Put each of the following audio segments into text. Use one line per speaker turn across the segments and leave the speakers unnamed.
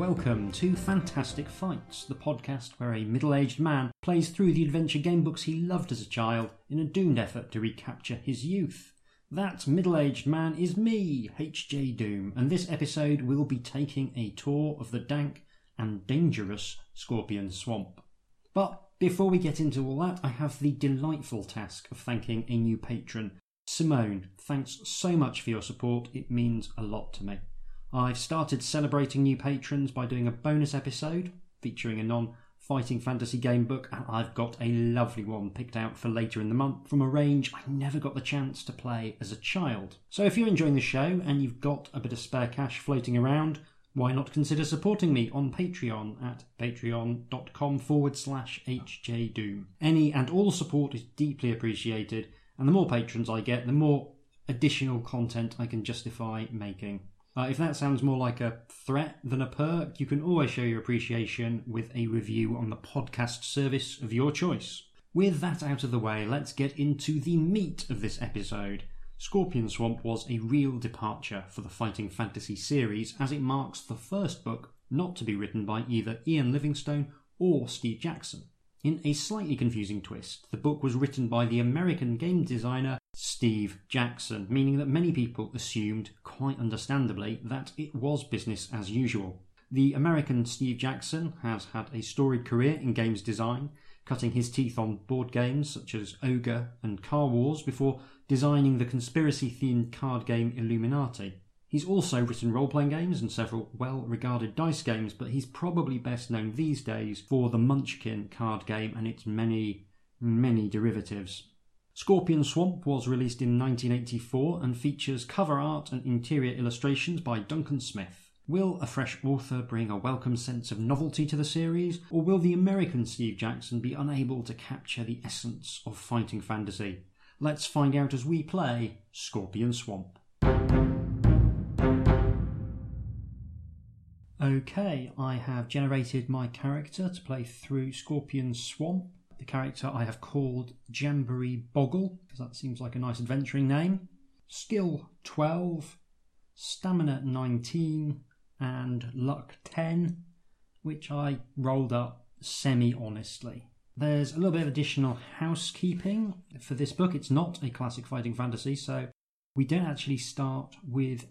Welcome to Fantastic Fights, the podcast where a middle aged man plays through the adventure game books he loved as a child in a doomed effort to recapture his youth. That middle aged man is me, HJ Doom, and this episode will be taking a tour of the dank and dangerous Scorpion Swamp. But before we get into all that, I have the delightful task of thanking a new patron. Simone, thanks so much for your support, it means a lot to me. I've started celebrating new patrons by doing a bonus episode featuring a non fighting fantasy game book, and I've got a lovely one picked out for later in the month from a range I never got the chance to play as a child. So if you're enjoying the show and you've got a bit of spare cash floating around, why not consider supporting me on Patreon at patreon.com forward slash hjdoom. Any and all support is deeply appreciated, and the more patrons I get, the more additional content I can justify making. Uh, if that sounds more like a threat than a perk, you can always show your appreciation with a review on the podcast service of your choice. With that out of the way, let's get into the meat of this episode. Scorpion Swamp was a real departure for the Fighting Fantasy series as it marks the first book not to be written by either Ian Livingstone or Steve Jackson. In a slightly confusing twist, the book was written by the American game designer Steve Jackson, meaning that many people assumed, quite understandably, that it was business as usual. The American Steve Jackson has had a storied career in games design, cutting his teeth on board games such as Ogre and Car Wars before designing the conspiracy themed card game Illuminati. He's also written role playing games and several well regarded dice games, but he's probably best known these days for the Munchkin card game and its many, many derivatives. Scorpion Swamp was released in 1984 and features cover art and interior illustrations by Duncan Smith. Will a fresh author bring a welcome sense of novelty to the series, or will the American Steve Jackson be unable to capture the essence of fighting fantasy? Let's find out as we play Scorpion Swamp. Okay, I have generated my character to play through Scorpion Swamp. The character I have called Jamboree Boggle, because that seems like a nice adventuring name. Skill 12, Stamina 19, and Luck 10, which I rolled up semi honestly. There's a little bit of additional housekeeping for this book. It's not a classic fighting fantasy, so we don't actually start with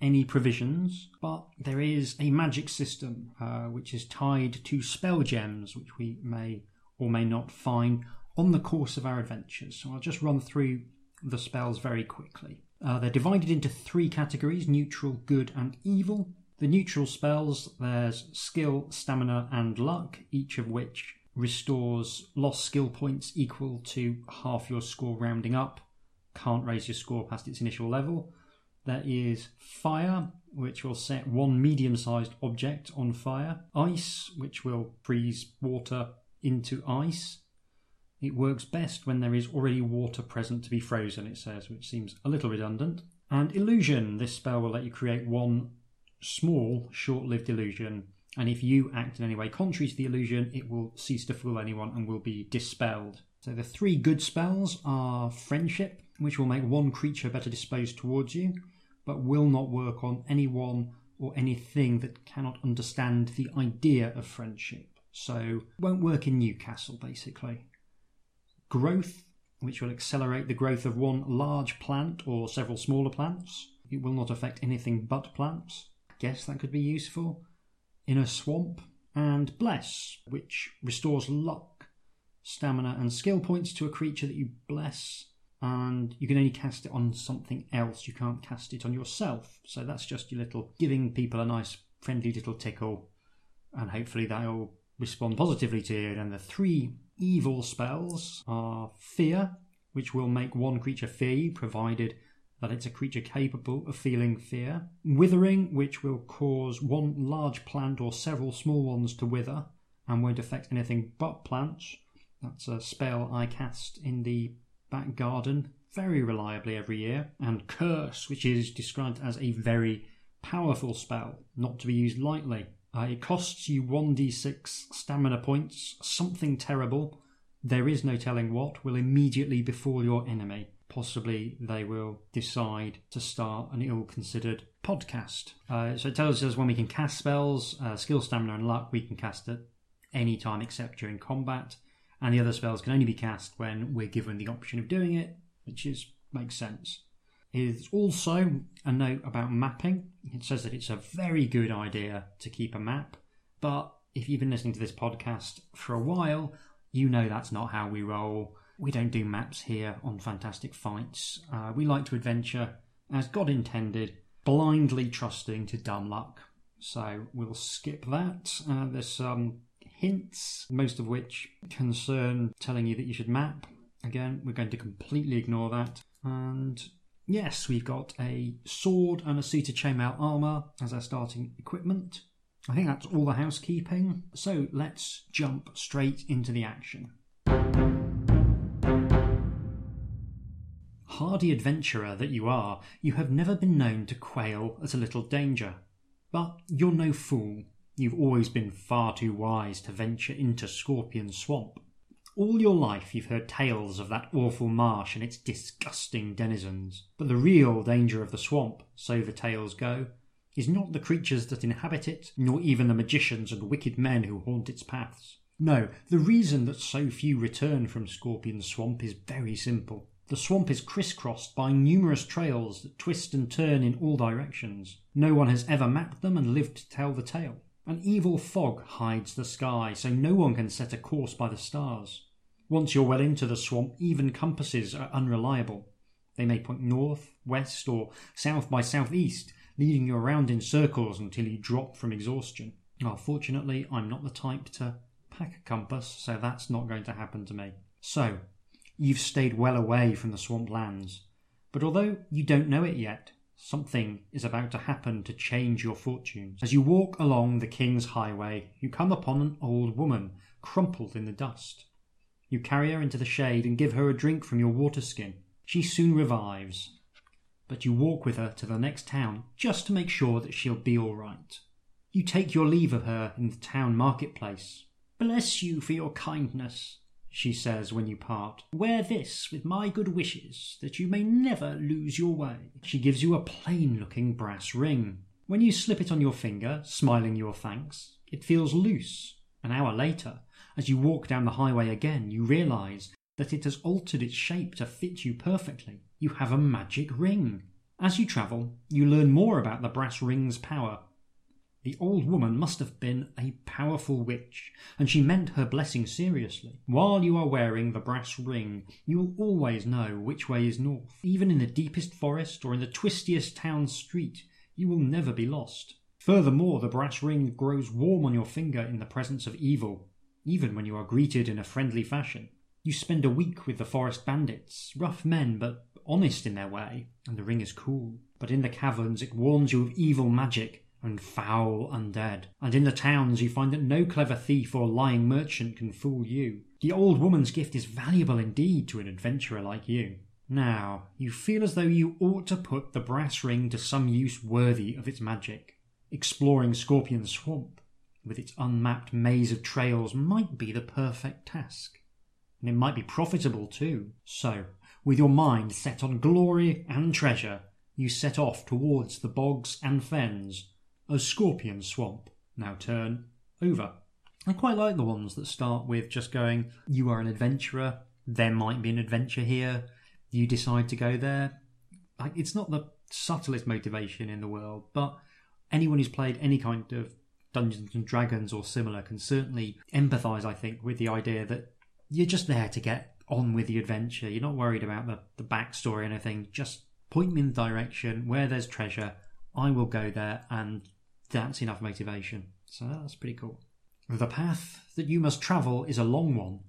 any provisions, but there is a magic system uh, which is tied to spell gems, which we may or may not find on the course of our adventures. So I'll just run through the spells very quickly. Uh, they're divided into three categories neutral, good, and evil. The neutral spells there's skill, stamina, and luck, each of which restores lost skill points equal to half your score rounding up. Can't raise your score past its initial level. There is fire, which will set one medium sized object on fire. Ice, which will freeze water into ice. It works best when there is already water present to be frozen, it says, which seems a little redundant. And illusion, this spell will let you create one small, short lived illusion. And if you act in any way contrary to the illusion, it will cease to fool anyone and will be dispelled. So the three good spells are friendship, which will make one creature better disposed towards you, but will not work on anyone or anything that cannot understand the idea of friendship. So won't work in Newcastle basically. Growth, which will accelerate the growth of one large plant or several smaller plants. It will not affect anything but plants. I guess that could be useful. In a swamp. And bless, which restores luck, stamina, and skill points to a creature that you bless. And you can only cast it on something else. You can't cast it on yourself. So that's just your little giving people a nice friendly little tickle. And hopefully they'll respond positively to. And the three evil spells are Fear, which will make one creature fear you, provided that it's a creature capable of feeling fear. Withering, which will cause one large plant or several small ones to wither and won't affect anything but plants. That's a spell I cast in the back garden very reliably every year. And Curse, which is described as a very powerful spell, not to be used lightly. Uh, it costs you 1d6 stamina points. Something terrible, there is no telling what, will immediately befall your enemy. possibly they will decide to start an ill considered podcast. Uh, so it tells us when we can cast spells, uh, skill, stamina, and luck, we can cast at any time except during combat. And the other spells can only be cast when we're given the option of doing it, which is makes sense. Is also a note about mapping. It says that it's a very good idea to keep a map, but if you've been listening to this podcast for a while, you know that's not how we roll. We don't do maps here on Fantastic Fights. Uh, we like to adventure as God intended, blindly trusting to dumb luck. So we'll skip that. Uh, there's some hints, most of which concern telling you that you should map. Again, we're going to completely ignore that. And yes, we've got a sword and a suit of chainmail armour as our starting equipment. I think that's all the housekeeping. So let's jump straight into the action. Hardy adventurer that you are, you have never been known to quail at a little danger. But you're no fool. You've always been far too wise to venture into Scorpion Swamp. All your life you've heard tales of that awful marsh and its disgusting denizens. But the real danger of the swamp, so the tales go, is not the creatures that inhabit it, nor even the magicians and wicked men who haunt its paths. No, the reason that so few return from Scorpion Swamp is very simple. The swamp is crisscrossed by numerous trails that twist and turn in all directions. No one has ever mapped them and lived to tell the tale. An evil fog hides the sky, so no one can set a course by the stars. Once you're well into the swamp, even compasses are unreliable. They may point north, west, or south by southeast, leading you around in circles until you drop from exhaustion. Fortunately, I'm not the type to pack a compass, so that's not going to happen to me. So, you've stayed well away from the swamp lands. But although you don't know it yet, something is about to happen to change your fortunes. As you walk along the King's Highway, you come upon an old woman crumpled in the dust. You carry her into the shade and give her a drink from your water skin. She soon revives, but you walk with her to the next town just to make sure that she'll be all right. You take your leave of her in the town marketplace. Bless you for your kindness, she says when you part. Wear this with my good wishes, that you may never lose your way. She gives you a plain looking brass ring. When you slip it on your finger, smiling your thanks, it feels loose. An hour later, as you walk down the highway again, you realise that it has altered its shape to fit you perfectly. You have a magic ring. As you travel, you learn more about the brass ring's power the old woman must have been a powerful witch, and she meant her blessing seriously. While you are wearing the brass ring, you will always know which way is north. Even in the deepest forest or in the twistiest town street, you will never be lost. Furthermore, the brass ring grows warm on your finger in the presence of evil, even when you are greeted in a friendly fashion. You spend a week with the forest bandits, rough men but honest in their way, and the ring is cool. But in the caverns it warns you of evil magic and foul undead. And in the towns you find that no clever thief or lying merchant can fool you. The old woman's gift is valuable indeed to an adventurer like you. Now, you feel as though you ought to put the brass ring to some use worthy of its magic. Exploring Scorpion Swamp, with its unmapped maze of trails, might be the perfect task. And it might be profitable too. So, with your mind set on glory and treasure, you set off towards the bogs and fens a scorpion swamp. Now turn over. I quite like the ones that start with just going, you are an adventurer, there might be an adventure here, you decide to go there. Like, it's not the subtlest motivation in the world, but anyone who's played any kind of Dungeons and Dragons or similar can certainly empathise, I think, with the idea that you're just there to get on with the adventure. You're not worried about the, the backstory or anything. Just point me in the direction where there's treasure. I will go there and that's enough motivation. So that's pretty cool. The path that you must travel is a long one,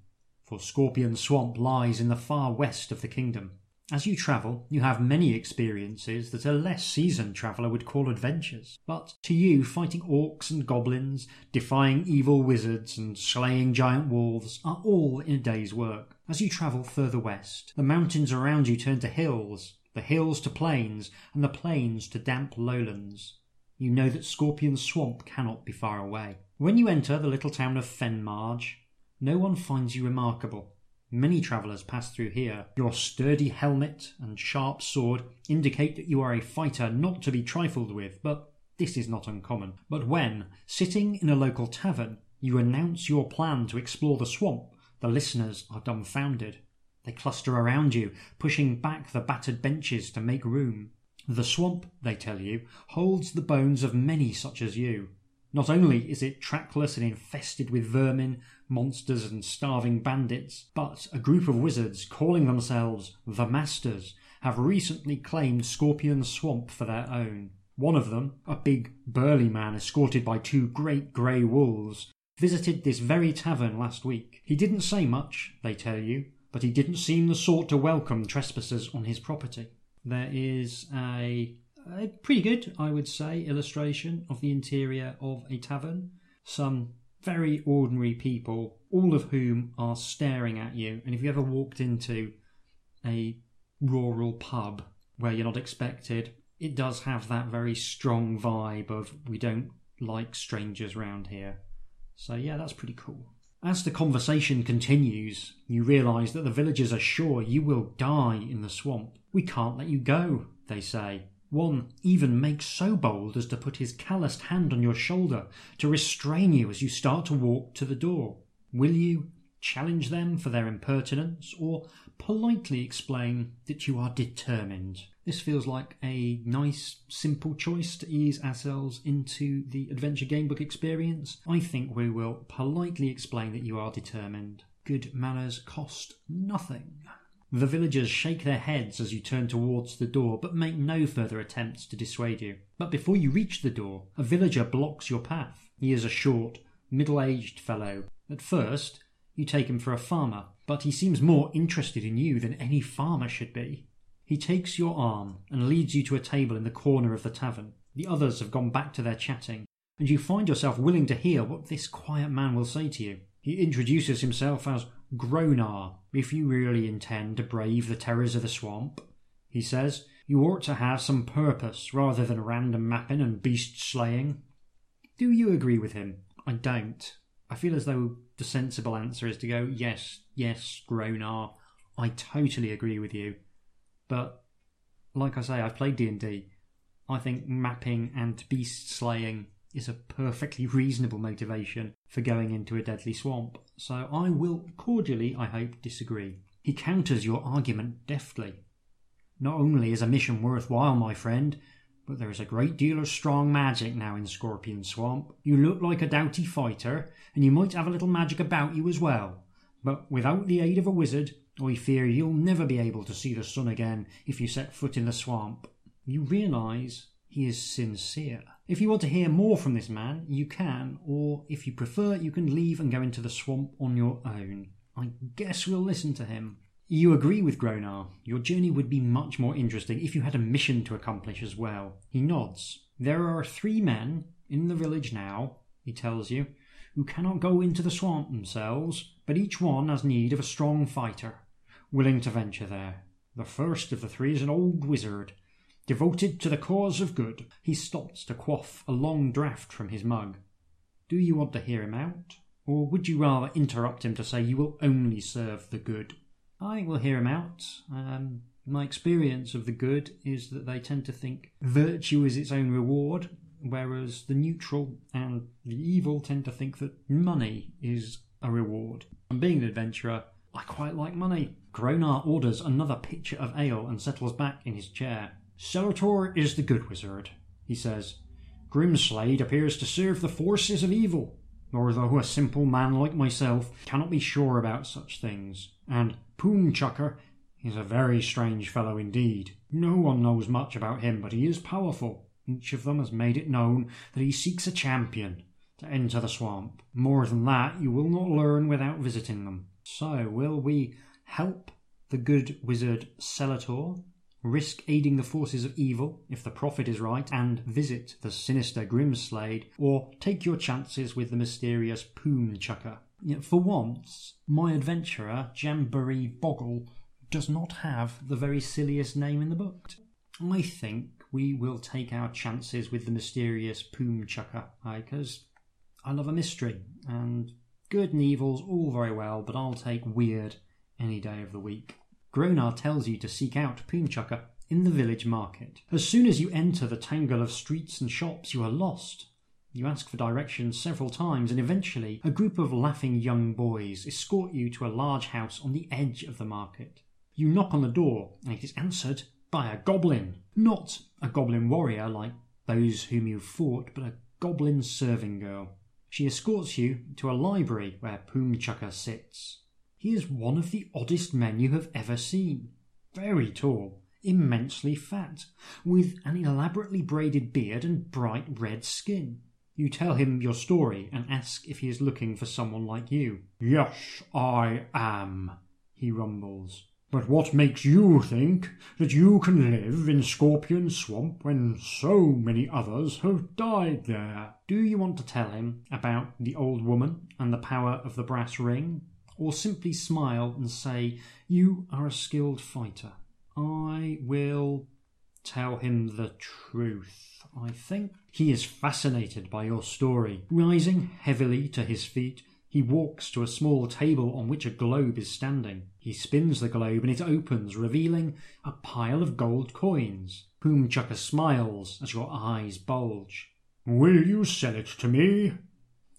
for Scorpion Swamp lies in the far west of the kingdom. As you travel, you have many experiences that a less seasoned traveller would call adventures. But to you, fighting orcs and goblins, defying evil wizards, and slaying giant wolves are all in a day's work. As you travel further west, the mountains around you turn to hills, the hills to plains, and the plains to damp lowlands you know that Scorpion Swamp cannot be far away. When you enter the little town of Fenmarge, no one finds you remarkable. Many travellers pass through here. Your sturdy helmet and sharp sword indicate that you are a fighter not to be trifled with, but this is not uncommon. But when, sitting in a local tavern, you announce your plan to explore the swamp, the listeners are dumbfounded. They cluster around you, pushing back the battered benches to make room. The swamp, they tell you, holds the bones of many such as you. Not only is it trackless and infested with vermin, monsters, and starving bandits, but a group of wizards calling themselves the Masters have recently claimed Scorpion Swamp for their own. One of them, a big, burly man escorted by two great grey wolves, visited this very tavern last week. He didn't say much, they tell you, but he didn't seem the sort to welcome trespassers on his property. There is a a pretty good, I would say, illustration of the interior of a tavern. Some very ordinary people, all of whom are staring at you. And if you ever walked into a rural pub where you're not expected, it does have that very strong vibe of we don't like strangers round here. So, yeah, that's pretty cool. As the conversation continues, you realise that the villagers are sure you will die in the swamp. We can't let you go, they say. One even makes so bold as to put his calloused hand on your shoulder to restrain you as you start to walk to the door. Will you challenge them for their impertinence or politely explain that you are determined? This feels like a nice, simple choice to ease ourselves into the adventure gamebook experience. I think we will politely explain that you are determined. Good manners cost nothing. The villagers shake their heads as you turn towards the door, but make no further attempts to dissuade you. But before you reach the door, a villager blocks your path. He is a short, middle aged fellow. At first, you take him for a farmer, but he seems more interested in you than any farmer should be. He takes your arm and leads you to a table in the corner of the tavern. The others have gone back to their chatting, and you find yourself willing to hear what this quiet man will say to you. He introduces himself as Gronar, if you really intend to brave the terrors of the swamp, he says, you ought to have some purpose rather than random mapping and beast slaying. Do you agree with him? I don't. I feel as though the sensible answer is to go, yes, yes, Gronar, I totally agree with you. But like I say, I've played D&D. I think mapping and beast slaying is a perfectly reasonable motivation for going into a deadly swamp, so I will cordially, I hope, disagree. He counters your argument deftly. Not only is a mission worthwhile, my friend, but there is a great deal of strong magic now in Scorpion Swamp. You look like a doughty fighter, and you might have a little magic about you as well. But without the aid of a wizard, I fear you'll never be able to see the sun again if you set foot in the swamp. You realise he is sincere. If you want to hear more from this man, you can, or if you prefer, you can leave and go into the swamp on your own. I guess we'll listen to him. You agree with Gronar. Your journey would be much more interesting if you had a mission to accomplish as well. He nods. There are three men in the village now, he tells you, who cannot go into the swamp themselves, but each one has need of a strong fighter, willing to venture there. The first of the three is an old wizard Devoted to the cause of good, he stops to quaff a long draught from his mug. Do you want to hear him out? Or would you rather interrupt him to say you will only serve the good? I will hear him out. Um, my experience of the good is that they tend to think virtue is its own reward, whereas the neutral and the evil tend to think that money is a reward. And being an adventurer, I quite like money. Gronar orders another pitcher of ale and settles back in his chair. Selator is the good wizard, he says. Grimslade appears to serve the forces of evil, although a simple man like myself cannot be sure about such things. And Poomchucker is a very strange fellow indeed. No one knows much about him, but he is powerful. Each of them has made it known that he seeks a champion to enter the swamp. More than that, you will not learn without visiting them. So, will we help the good wizard Selator risk aiding the forces of evil if the profit is right and visit the sinister Grimslade, or take your chances with the mysterious Poomchucker. Yet for once, my adventurer, Jamboree Boggle, does not have the very silliest name in the book. I think we will take our chances with the mysterious Poomchucker, because I love a mystery, and good and evil's all very well, but I'll take weird any day of the week. Gronar tells you to seek out Poomchucker in the village market. As soon as you enter the tangle of streets and shops, you are lost. You ask for directions several times, and eventually a group of laughing young boys escort you to a large house on the edge of the market. You knock on the door, and it is answered by a goblin. Not a goblin warrior like those whom you fought, but a goblin serving girl. She escorts you to a library where Poomchucker sits. He is one of the oddest men you have ever seen. Very tall, immensely fat, with an elaborately braided beard and bright red skin. You tell him your story and ask if he is looking for someone like you.
Yes, I am, he rumbles. But what makes you think that you can live in Scorpion Swamp when so many others have died there?
Do you want to tell him about the old woman and the power of the brass ring? Or simply smile and say, You are a skilled fighter? I will tell him the truth. I think. He is fascinated by your story. Rising heavily to his feet, he walks to a small table on which a globe is standing. He spins the globe and it opens, revealing a pile of gold coins. Poomchucker smiles as your eyes bulge.
Will you sell it to me?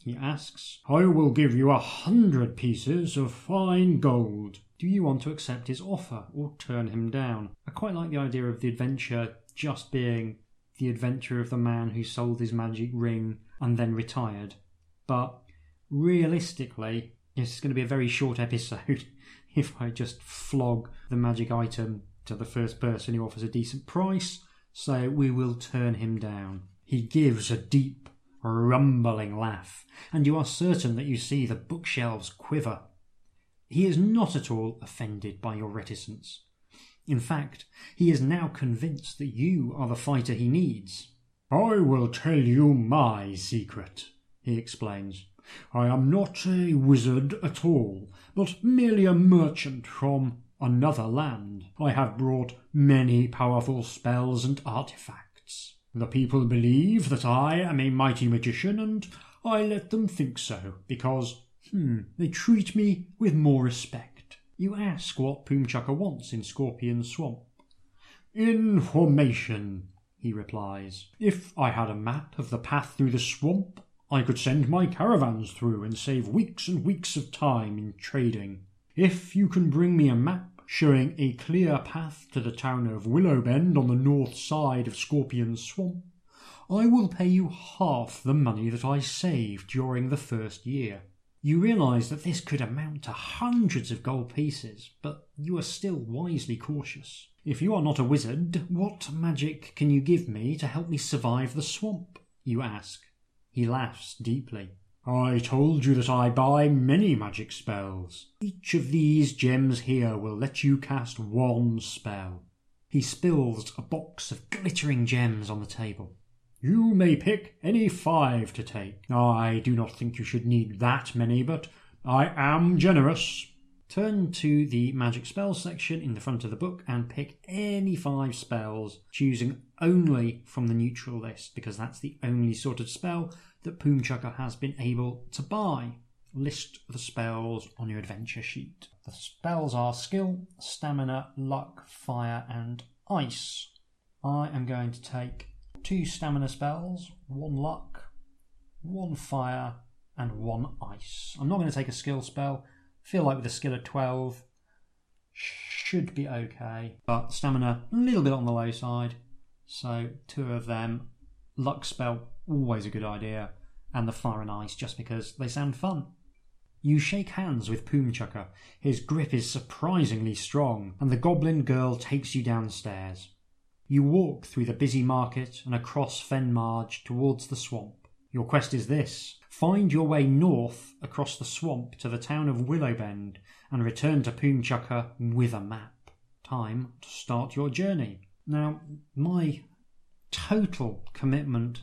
He asks. I will give you a hundred pieces of fine gold.
Do you want to accept his offer or turn him down? I quite like the idea of the adventure just being the adventure of the man who sold his magic ring and then retired. But realistically, is going to be a very short episode if I just flog the magic item to the first person who offers a decent price. So we will turn him down. He gives a deep, rumbling laugh, and you are certain that you see the bookshelves quiver. He is not at all offended by your reticence. In fact, he is now convinced that you are the fighter he needs.
I will tell you my secret, he explains. I am not a wizard at all, but merely a merchant from another land. I have brought many powerful spells and artifacts. The people believe that I am a mighty magician, and I let them think so, because, hmm, they treat me with more respect.
You ask what Poomchucker wants in Scorpion Swamp.
Information, he replies. If I had a map of the path through the swamp, I could send my caravans through and save weeks and weeks of time in trading. If you can bring me a map showing a clear path to the town of Willowbend on the north side of Scorpion Swamp, I will pay you half the money that I saved during the first year.
You realise that this could amount to hundreds of gold pieces, but you are still wisely cautious. If you are not a wizard, what magic can you give me to help me survive the swamp? You ask. He laughs deeply.
I told you that I buy many magic spells. Each of these gems here will let you cast one spell.
He spills a box of glittering gems on the table.
You may pick any five to take. I do not think you should need that many, but I am generous.
Turn to the magic spells section in the front of the book and pick any five spells, choosing only from the neutral list because that's the only sort of spell that Poomchucker has been able to buy. List the spells on your adventure sheet. The spells are skill, stamina, luck, fire, and ice. I am going to take two stamina spells, one luck, one fire, and one ice. I'm not going to take a skill spell. I feel like with a skill of 12, should be okay. But stamina, a little bit on the low side. So, two of them. Luck spell, always a good idea. And the fire and ice, just because they sound fun. You shake hands with Poomchucker. His grip is surprisingly strong, and the goblin girl takes you downstairs. You walk through the busy market and across Fenmarge towards the swamp. Your quest is this find your way north across the swamp to the town of Willowbend and return to Poomchucker with a map. Time to start your journey. Now, my total commitment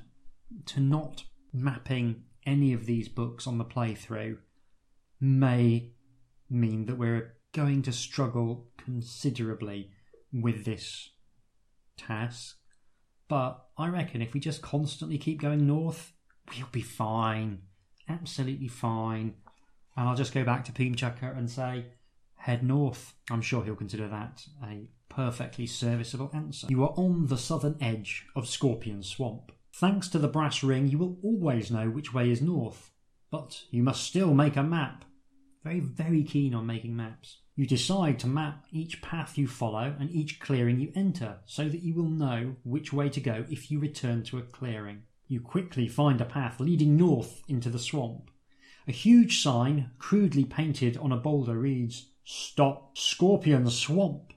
to not mapping any of these books on the playthrough may mean that we're going to struggle considerably with this task. But I reckon if we just constantly keep going north, we'll be fine. Absolutely fine. And I'll just go back to Poomchucker and say, head north. I'm sure he'll consider that a perfectly serviceable answer. You are on the southern edge of Scorpion Swamp. Thanks to the brass ring, you will always know which way is north, but you must still make a map. Very, very keen on making maps. You decide to map each path you follow and each clearing you enter so that you will know which way to go if you return to a clearing. You quickly find a path leading north into the swamp. A huge sign, crudely painted on a boulder, reads Stop Scorpion Swamp.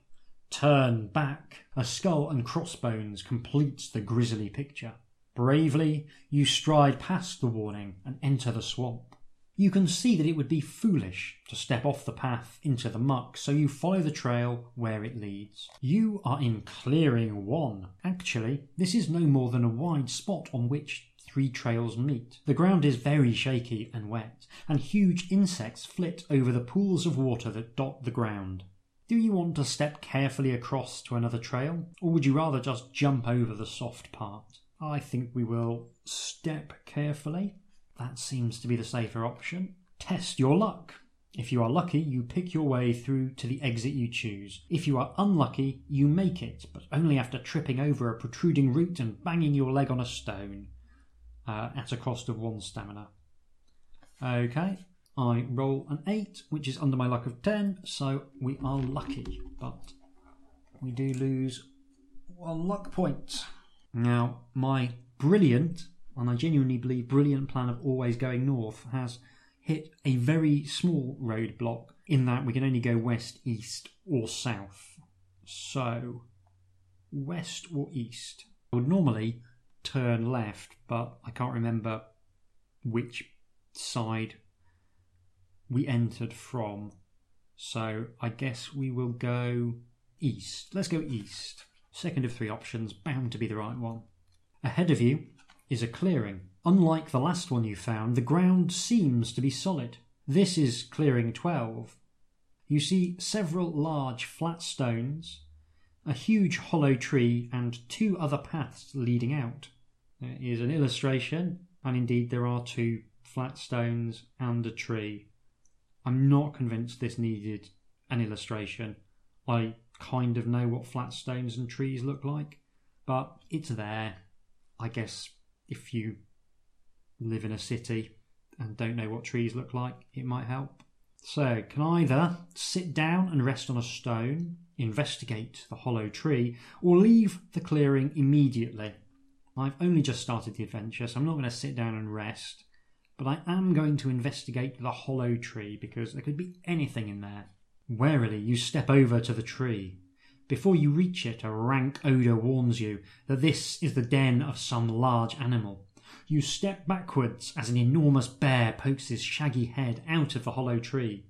Turn back. A skull and crossbones completes the grisly picture. Bravely, you stride past the warning and enter the swamp. You can see that it would be foolish to step off the path into the muck, so you follow the trail where it leads. You are in clearing one. Actually, this is no more than a wide spot on which three trails meet. The ground is very shaky and wet, and huge insects flit over the pools of water that dot the ground. Do you want to step carefully across to another trail, or would you rather just jump over the soft part? I think we will step carefully. That seems to be the safer option. Test your luck. If you are lucky, you pick your way through to the exit you choose. If you are unlucky, you make it, but only after tripping over a protruding root and banging your leg on a stone uh, at a cost of one stamina. Okay, I roll an 8, which is under my luck of 10, so we are lucky, but we do lose one luck point. Now, my brilliant and I genuinely believe brilliant plan of always going north has hit a very small roadblock in that we can only go west, east, or south. So, west or east. I would normally turn left, but I can't remember which side we entered from. So, I guess we will go east. Let's go east. Second of three options, bound to be the right one. Ahead of you is a clearing. Unlike the last one you found, the ground seems to be solid. This is clearing 12. You see several large flat stones, a huge hollow tree, and two other paths leading out. There is an illustration, and indeed there are two flat stones and a tree. I'm not convinced this needed an illustration. I kind of know what flat stones and trees look like, but it's there. I guess if you live in a city and don't know what trees look like, it might help. So, can either sit down and rest on a stone, investigate the hollow tree, or leave the clearing immediately. I've only just started the adventure, so I'm not going to sit down and rest, but I am going to investigate the hollow tree because there could be anything in there. Warily, you step over to the tree. Before you reach it, a rank odour warns you that this is the den of some large animal. You step backwards as an enormous bear pokes his shaggy head out of the hollow tree.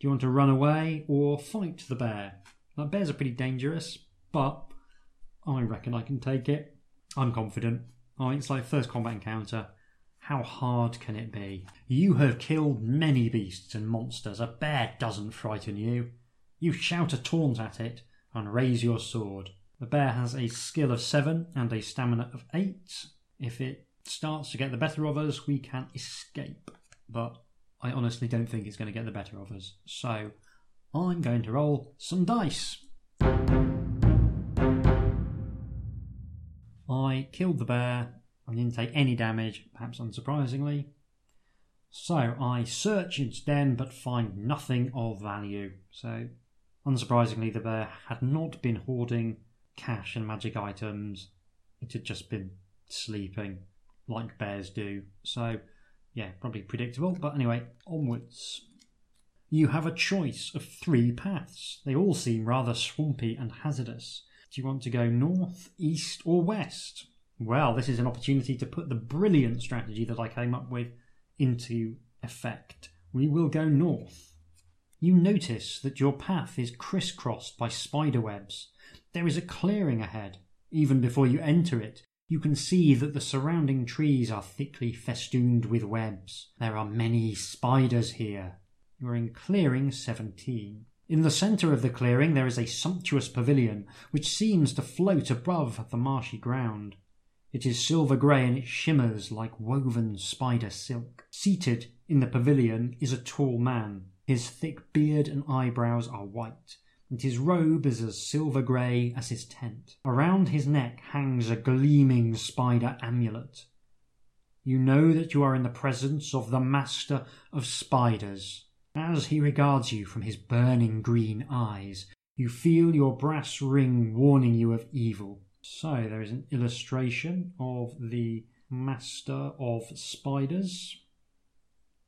Do you want to run away or fight the bear? Now, bears are pretty dangerous, but I reckon I can take it. I'm confident. Oh, it's like first combat encounter. How hard can it be? You have killed many beasts and monsters. A bear doesn't frighten you. You shout a taunt at it and raise your sword. The bear has a skill of 7 and a stamina of 8. If it starts to get the better of us, we can escape. But I honestly don't think it's going to get the better of us. So I'm going to roll some dice. I killed the bear. I didn't take any damage, perhaps unsurprisingly. So I search its den but find nothing of value. So unsurprisingly, the bear had not been hoarding cash and magic items. It had just been sleeping like bears do. So yeah, probably predictable. But anyway, onwards. You have a choice of three paths. They all seem rather swampy and hazardous. Do you want to go north, east, or west? Well, this is an opportunity to put the brilliant strategy that I came up with into effect. We will go north. You notice that your path is crisscrossed by spider webs. There is a clearing ahead. Even before you enter it, you can see that the surrounding trees are thickly festooned with webs. There are many spiders here. You are in clearing 17. In the centre of the clearing there is a sumptuous pavilion which seems to float above the marshy ground. It is silver grey and it shimmers like woven spider silk. Seated in the pavilion is a tall man. His thick beard and eyebrows are white, and his robe is as silver grey as his tent. Around his neck hangs a gleaming spider amulet. You know that you are in the presence of the master of spiders. As he regards you from his burning green eyes, you feel your brass ring warning you of evil. So there is an illustration of the master of spiders.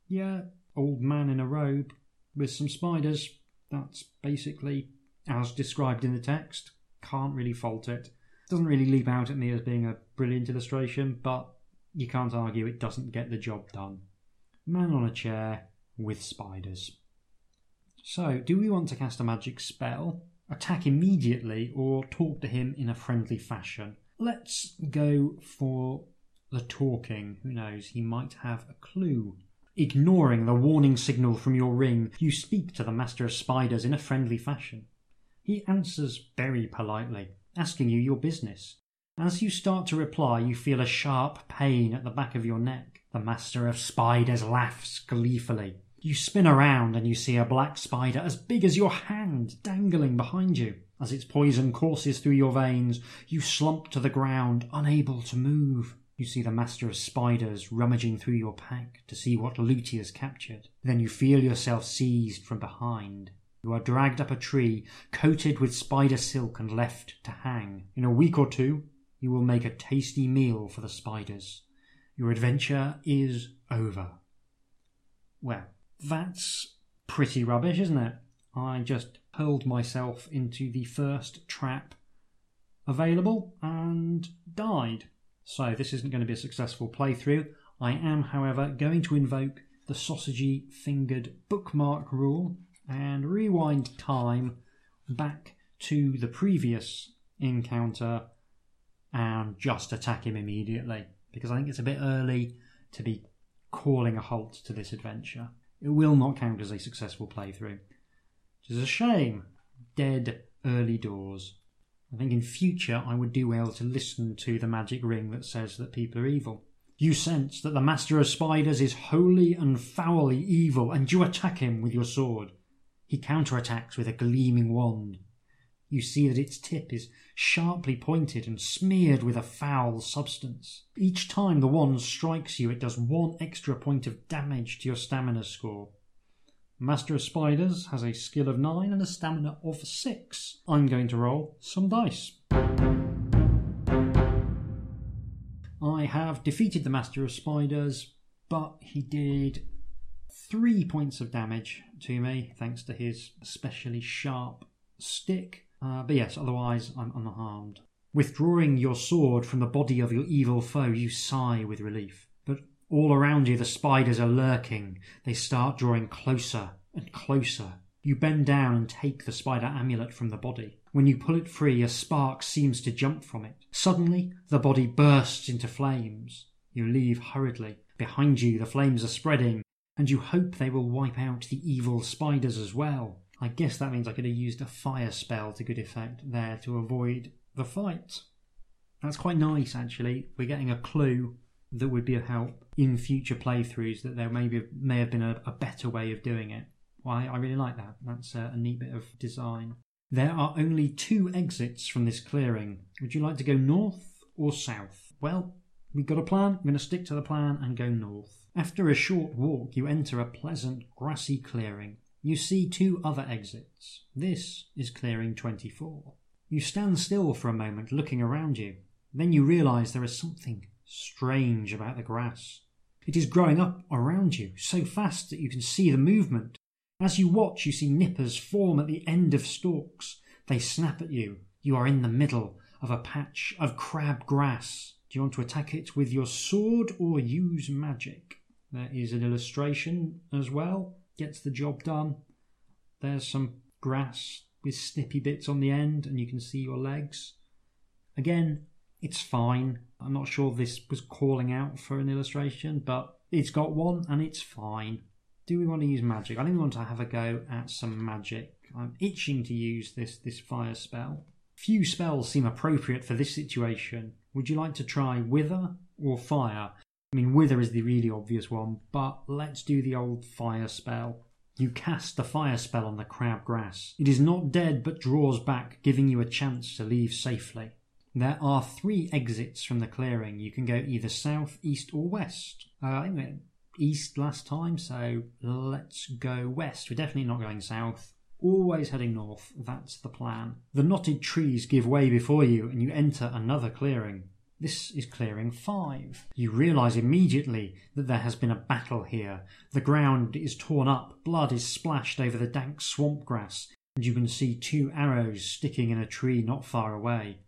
Yeah, old man in a robe with some spiders. That's basically as described in the text. Can't really fault it. Doesn't really leap out at me as being a brilliant illustration, but you can't argue it doesn't get the job done. Man on a chair with spiders. So, do we want to cast a magic spell, attack immediately, or talk to him in a friendly fashion? Let's go for the talking. Who knows, he might have a clue. Ignoring the warning signal from your ring, you speak to the Master of Spiders in a friendly fashion. He answers very politely, asking you your business. As you start to reply, you feel a sharp pain at the back of your neck. The Master of Spiders laughs gleefully. You spin around and you see a black spider as big as your hand dangling behind you. As its poison courses through your veins, you slump to the ground, unable to move. You see the master of spiders rummaging through your pack to see what loot he has captured. Then you feel yourself seized from behind. You are dragged up a tree, coated with spider silk and left to hang. In a week or two, you will make a tasty meal for the spiders. Your adventure is over. Well, that's pretty rubbish, isn't it? I just hurled myself into the first trap available and died. So this isn't going to be a successful playthrough. I am, however, going to invoke the sausagey fingered bookmark rule and rewind time back to the previous encounter and just attack him immediately because I think it's a bit early to be calling a halt to this adventure. It will not count as a successful playthrough. Which is a shame. Dead early doors. I think in future I would do well to listen to the magic ring that says that people are evil. You sense that the master of spiders is wholly and foully evil, and you attack him with your sword. He counterattacks with a gleaming wand. You see that its tip is sharply pointed and smeared with a foul substance. Each time the wand strikes you, it does one extra point of damage to your stamina score. Master of Spiders has a skill of 9 and a stamina of 6. I'm going to roll some dice. I have defeated the Master of Spiders, but he did 3 points of damage to me thanks to his especially sharp stick. Uh, but yes, otherwise I'm unharmed. Withdrawing your sword from the body of your evil foe, you sigh with relief. All around you, the spiders are lurking. They start drawing closer and closer. You bend down and take the spider amulet from the body. When you pull it free, a spark seems to jump from it. Suddenly, the body bursts into flames. You leave hurriedly. Behind you, the flames are spreading, and you hope they will wipe out the evil spiders as well. I guess that means I could have used a fire spell to good effect there to avoid the fight. That's quite nice, actually. We're getting a clue that would be of help in future playthroughs that there maybe may have been a, a better way of doing it. Well, I, I really like that. That's a, a neat bit of design. There are only two exits from this clearing. Would you like to go north or south? Well, we've got a plan. I'm going to stick to the plan and go north. After a short walk, you enter a pleasant grassy clearing. You see two other exits. This is clearing 24. You stand still for a moment looking around you. Then you realise there is something strange about the grass. It is growing up around you so fast that you can see the movement. As you watch, you see nippers form at the end of stalks. They snap at you. You are in the middle of a patch of crab grass. Do you want to attack it with your sword or use magic? There is an illustration as well. Gets the job done. There's some grass with snippy bits on the end, and you can see your legs. Again, it's fine. I'm not sure this was calling out for an illustration, but it's got one and it's fine. Do we want to use magic? I think we want to have a go at some magic. I'm itching to use this this fire spell. Few spells seem appropriate for this situation. Would you like to try wither or fire? I mean, wither is the really obvious one, but let's do the old fire spell. You cast the fire spell on the crabgrass. It is not dead but draws back, giving you a chance to leave safely. There are three exits from the clearing. You can go either south, east, or west. Uh, I went east last time, so let's go west. We're definitely not going south. Always heading north. That's the plan. The knotted trees give way before you, and you enter another clearing. This is clearing five. You realise immediately that there has been a battle here. The ground is torn up, blood is splashed over the dank swamp grass, and you can see two arrows sticking in a tree not far away.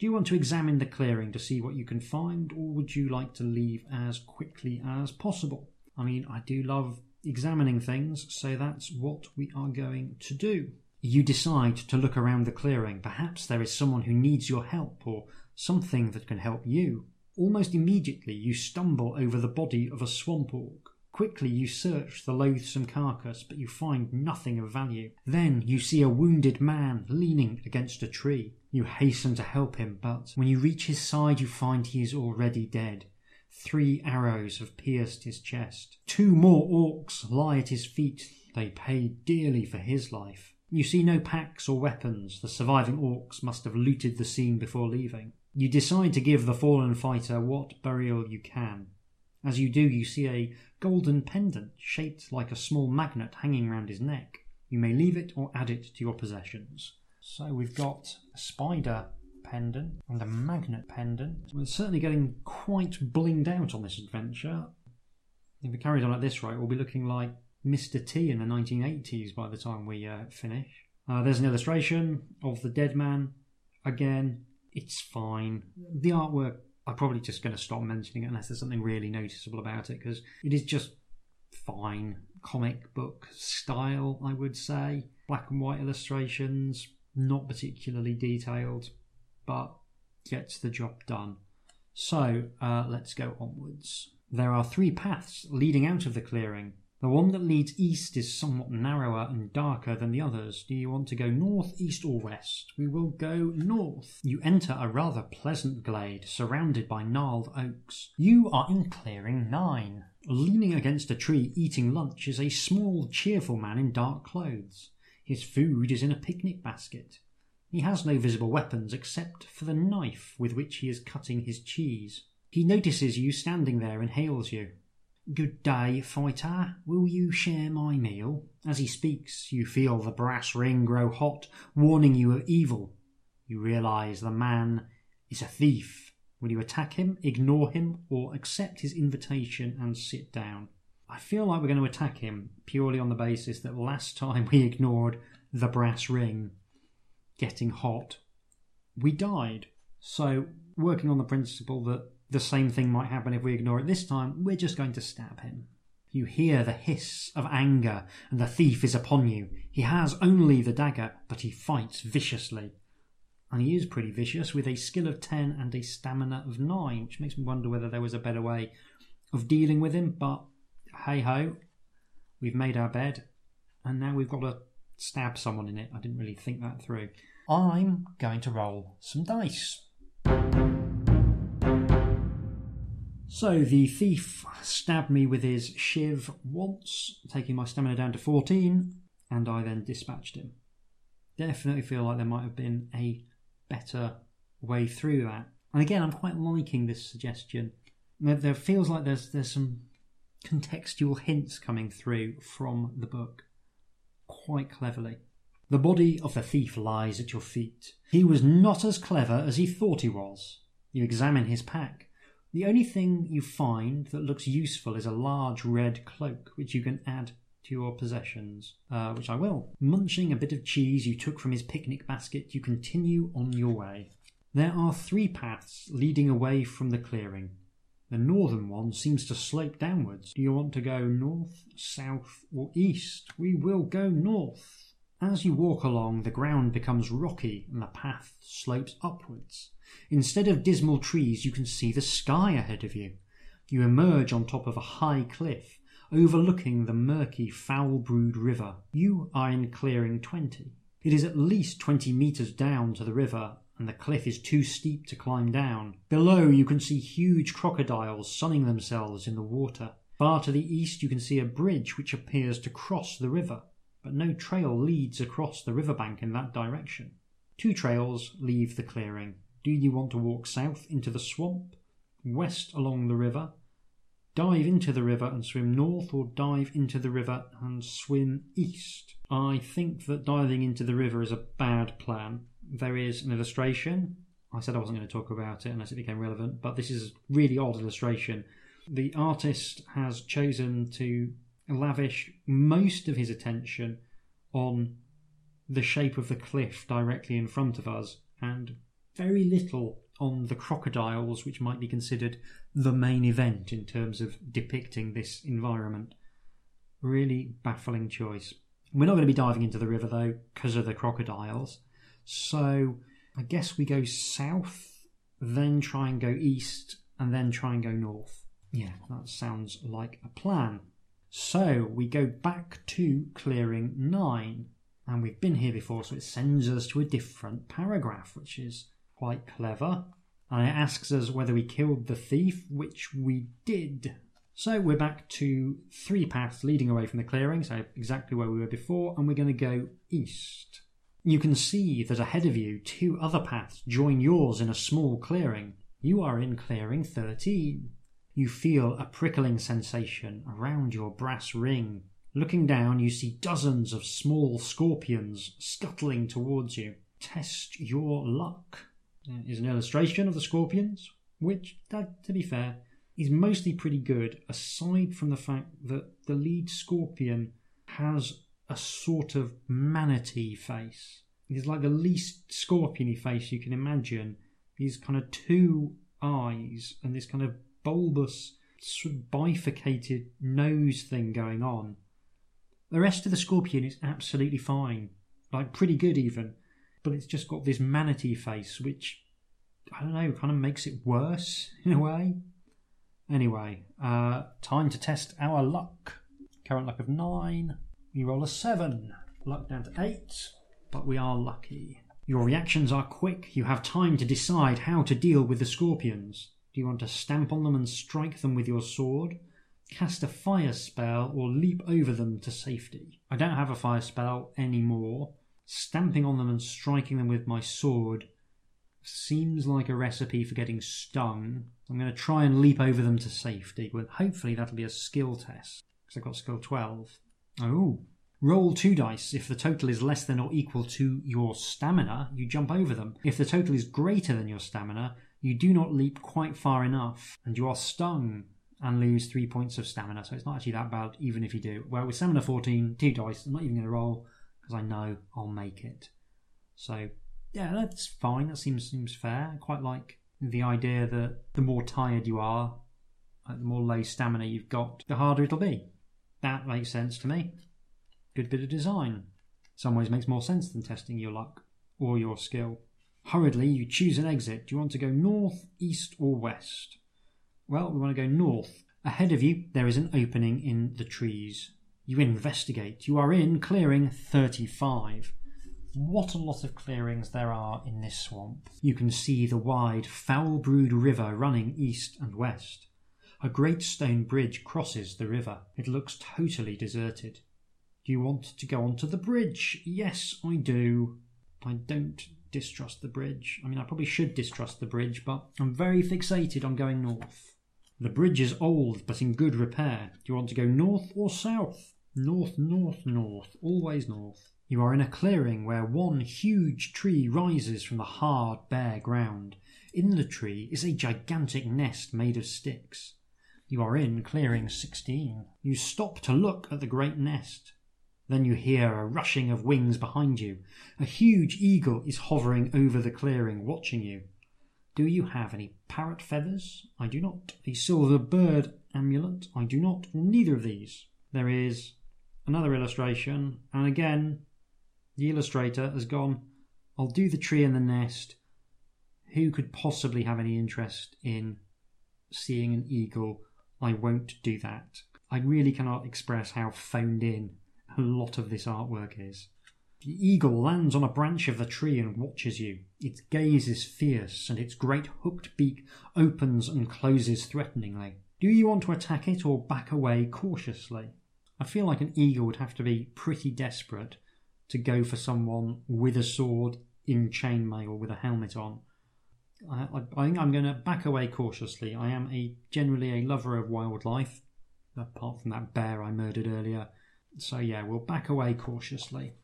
Do you want to examine the clearing to see what you can find, or would you like to leave as quickly as possible? I mean, I do love examining things, so that's what we are going to do. You decide to look around the clearing. Perhaps there is someone who needs your help, or something that can help you. Almost immediately, you stumble over the body of a swamp orc. Quickly, you search the loathsome carcass, but you find nothing of value. Then you see a wounded man leaning against a tree. You hasten to help him, but when you reach his side, you find he is already dead. Three arrows have pierced his chest. Two more orcs lie at his feet. They paid dearly for his life. You see no packs or weapons. The surviving orcs must have looted the scene before leaving. You decide to give the fallen fighter what burial you can. As you do, you see a golden pendant shaped like a small magnet hanging round his neck. You may leave it or add it to your possessions. So we've got a spider pendant and a magnet pendant. We're certainly getting quite blinged out on this adventure. If we carry on at this rate, we'll be looking like Mr. T in the 1980s by the time we uh, finish. Uh, there's an illustration of the dead man. Again, it's fine. The artwork, I'm probably just going to stop mentioning it unless there's something really noticeable about it because it is just fine comic book style, I would say. Black and white illustrations, not particularly detailed, but gets the job done. So uh, let's go onwards. There are three paths leading out of the clearing. The one that leads east is somewhat narrower and darker than the others. Do you want to go north, east, or west? We will go north. You enter a rather pleasant glade surrounded by gnarled oaks. You are in clearing nine. Leaning against a tree eating lunch is a small, cheerful man in dark clothes. His food is in a picnic basket. He has no visible weapons except for the knife with which he is cutting his cheese. He notices you standing there and hails you. Good day, fighter. Will you share my meal? As he speaks, you feel the brass ring grow hot, warning you of evil. You realize the man is a thief. Will you attack him, ignore him, or accept his invitation and sit down? I feel like we're going to attack him purely on the basis that last time we ignored the brass ring getting hot, we died. So, working on the principle that the same thing might happen if we ignore it this time, we're just going to stab him. You hear the hiss of anger, and the thief is upon you. He has only the dagger, but he fights viciously. And he is pretty vicious, with a skill of 10 and a stamina of 9, which makes me wonder whether there was a better way of dealing with him. But hey ho, we've made our bed, and now we've got to stab someone in it. I didn't really think that through. I'm going to roll some dice. So the thief stabbed me with his shiv once, taking my stamina down to 14, and I then dispatched him. Definitely feel like there might have been a better way through that. And again, I'm quite liking this suggestion. There, feels like there's there's some contextual hints coming through from the book quite cleverly. The body of the thief lies at your feet. He was not as clever as he thought he was. You examine his pack. The only thing you find that looks useful is a large red cloak, which you can add to your possessions, uh, which I will. Munching a bit of cheese you took from his picnic basket, you continue on your way. There are three paths leading away from the clearing. The northern one seems to slope downwards. Do you want to go north, south, or east? We will go north. As you walk along, the ground becomes rocky and the path slopes upwards. Instead of dismal trees, you can see the sky ahead of you. You emerge on top of a high cliff, overlooking the murky, Foulbrood river. You are in clearing 20. It is at least 20 metres down to the river, and the cliff is too steep to climb down. Below, you can see huge crocodiles sunning themselves in the water. Far to the east, you can see a bridge which appears to cross the river, but no trail leads across the riverbank in that direction. Two trails leave the clearing. Do you want to walk south into the swamp, west along the river, dive into the river and swim north, or dive into the river and swim east? I think that diving into the river is a bad plan. There is an illustration. I said I wasn't going to talk about it unless it became relevant, but this is a really odd illustration. The artist has chosen to lavish most of his attention on the shape of the cliff directly in front of us and very little on the crocodiles, which might be considered the main event in terms of depicting this environment. Really baffling choice. We're not going to be diving into the river though because of the crocodiles. So I guess we go south, then try and go east, and then try and go north. Yeah, that sounds like a plan. So we go back to clearing 9, and we've been here before, so it sends us to a different paragraph, which is quite clever. And it asks us whether we killed the thief, which we did. So we're back to three paths leading away from the clearing, so exactly where we were before, and we're going to go east. You can see that ahead of you, two other paths join yours in a small clearing. You are in clearing 13. You feel a prickling sensation around your brass ring. Looking down, you see dozens of small scorpions scuttling towards you. Test your luck. There is an illustration of the scorpions, which, to be fair, is mostly pretty good, aside from the fact that the lead scorpion has a sort of manatee face. It's like the least scorpiony face you can imagine. These kind of two eyes and this kind of bulbous, sort of bifurcated nose thing going on. The rest of the scorpion is absolutely fine, like pretty good even, but it's just got this manatee face, which I don't know, kind of makes it worse in a way. Anyway, uh, time to test our luck. Current luck of nine. We roll a seven. Luck down to eight, but we are lucky. Your reactions are quick. You have time to decide how to deal with the scorpions. Do you want to stamp on them and strike them with your sword? Cast a fire spell or leap over them to safety? I don't have a fire spell anymore. Stamping on them and striking them with my sword seems like a recipe for getting stung. I'm going to try and leap over them to safety, but hopefully that'll be a skill test because I've got skill 12. Oh, Roll two dice. If the total is less than or equal to your stamina, you jump over them. If the total is greater than your stamina, you do not leap quite far enough and you are stung and lose three points of stamina. So it's not actually that bad, even if you do. Well, with stamina 14, two dice, I'm not even going to roll because I know I'll make it. So, yeah, that's fine. That seems seems fair. I quite like the idea that the more tired you are, the more low stamina you've got, the harder it'll be. That makes sense to me. Good bit of design. Some ways makes more sense than testing your luck or your skill. Hurriedly, you choose an exit. Do you want to go north, east, or west? Well, we want to go north. Ahead of you, there is an opening in the trees. You investigate. You are in clearing 35. What a lot of clearings there are in this swamp. You can see the wide, Foulbrood river running east and west. A great stone bridge crosses the river. It looks totally deserted. Do you want to go onto the bridge? Yes, I do. I don't distrust the bridge. I mean, I probably should distrust the bridge, but I'm very fixated on going north. The bridge is old, but in good repair. Do you want to go north or south? North, north, north. Always north. You are in a clearing where one huge tree rises from the hard, bare ground. In the tree is a gigantic nest made of sticks. You are in clearing 16. You stop to look at the great nest. Then you hear a rushing of wings behind you. A huge eagle is hovering over the clearing, watching you. Do you have any parrot feathers? I do not. A silver bird amulet? I do not. Neither of these. There is another illustration, and again, the illustrator has gone, I'll do the tree and the nest. Who could possibly have any interest in seeing an eagle? I won't do that. I really cannot express how phoned in a lot of this artwork is. The eagle lands on a branch of the tree and watches you. Its gaze is fierce, and its great hooked beak opens and closes threateningly. Do you want to attack it or back away cautiously? I feel like an eagle would have to be pretty desperate to go for someone with a sword in chainmail with a helmet on. I, I, I think I'm going to back away cautiously. I am a generally a lover of wildlife, apart from that bear I murdered earlier. So yeah, we'll back away cautiously.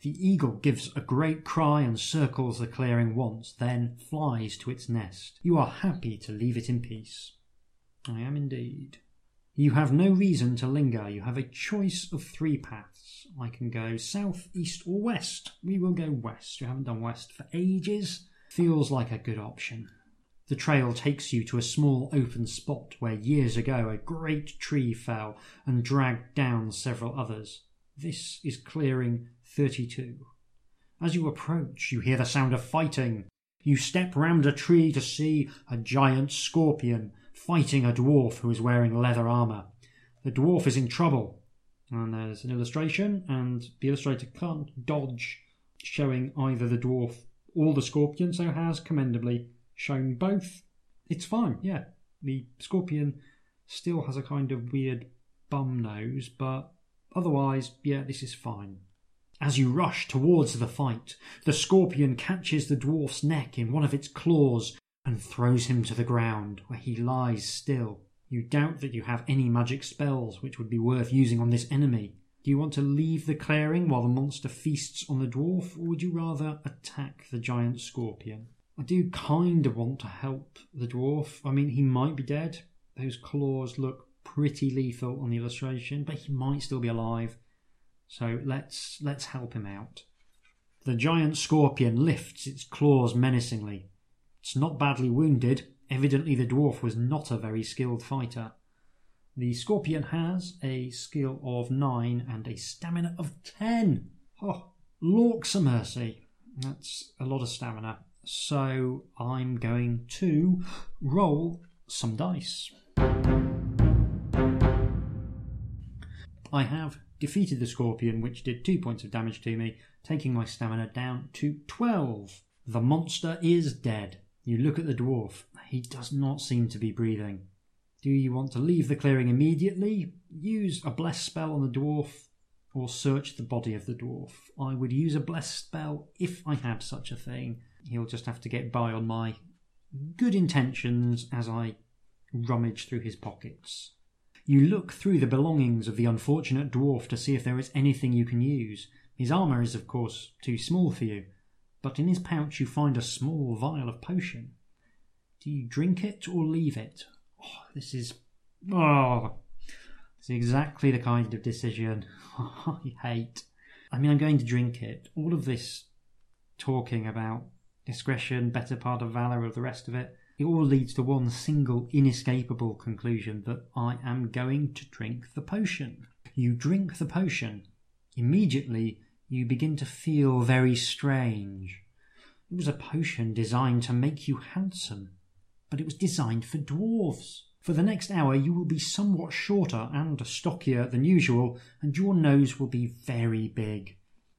The eagle gives a great cry and circles the clearing once, then flies to its nest. You are happy to leave it in peace. I am indeed. You have no reason to linger. You have a choice of three paths. I can go south, east, or west. We will go west. You haven't done west for ages. Feels like a good option. The trail takes you to a small open spot where years ago a great tree fell and dragged down several others. This is clearing 32. As you approach, you hear the sound of fighting. You step round a tree to see a giant scorpion fighting a dwarf who is wearing leather armour. The dwarf is in trouble. And there's an illustration, and the illustrator can't dodge showing either the dwarf or the scorpion, so has commendably shown both. It's fine, yeah. The scorpion still has a kind of weird bum nose, but otherwise, yeah, this is fine. As you rush towards the fight, the scorpion catches the dwarf's neck in one of its claws and throws him to the ground, where he lies still. You doubt that you have any magic spells which would be worth using on this enemy. Do you want to leave the clearing while the monster feasts on the dwarf, or would you rather attack the giant scorpion? I do kind of want to help the dwarf. I mean, he might be dead. Those claws look pretty lethal on the illustration, but he might still be alive. So let's let's help him out. The giant scorpion lifts its claws menacingly. It's not badly wounded. Evidently, the dwarf was not a very skilled fighter. The scorpion has a skill of 9 and a stamina of 10. Oh, lorks a mercy. That's a lot of stamina. So I'm going to roll some dice. I have defeated the scorpion, which did 2 points of damage to me, taking my stamina down to 12. The monster is dead. You look at the dwarf. He does not seem to be breathing. Do you want to leave the clearing immediately, use a bless spell on the dwarf, or search the body of the dwarf? I would use a bless spell if I had such a thing. He'll just have to get by on my good intentions as I rummage through his pockets. You look through the belongings of the unfortunate dwarf to see if there is anything you can use. His armour is, of course, too small for you, but in his pouch you find a small vial of potion. Do you drink it or leave it? Oh, this is. Oh, it's exactly the kind of decision I hate. I mean, I'm going to drink it. All of this talking about discretion, better part of valor, or the rest of it, it all leads to one single inescapable conclusion that I am going to drink the potion. You drink the potion. Immediately, you begin to feel very strange. It was a potion designed to make you handsome, but it was designed for dwarves. For the next hour, you will be somewhat shorter and stockier than usual, and your nose will be very big.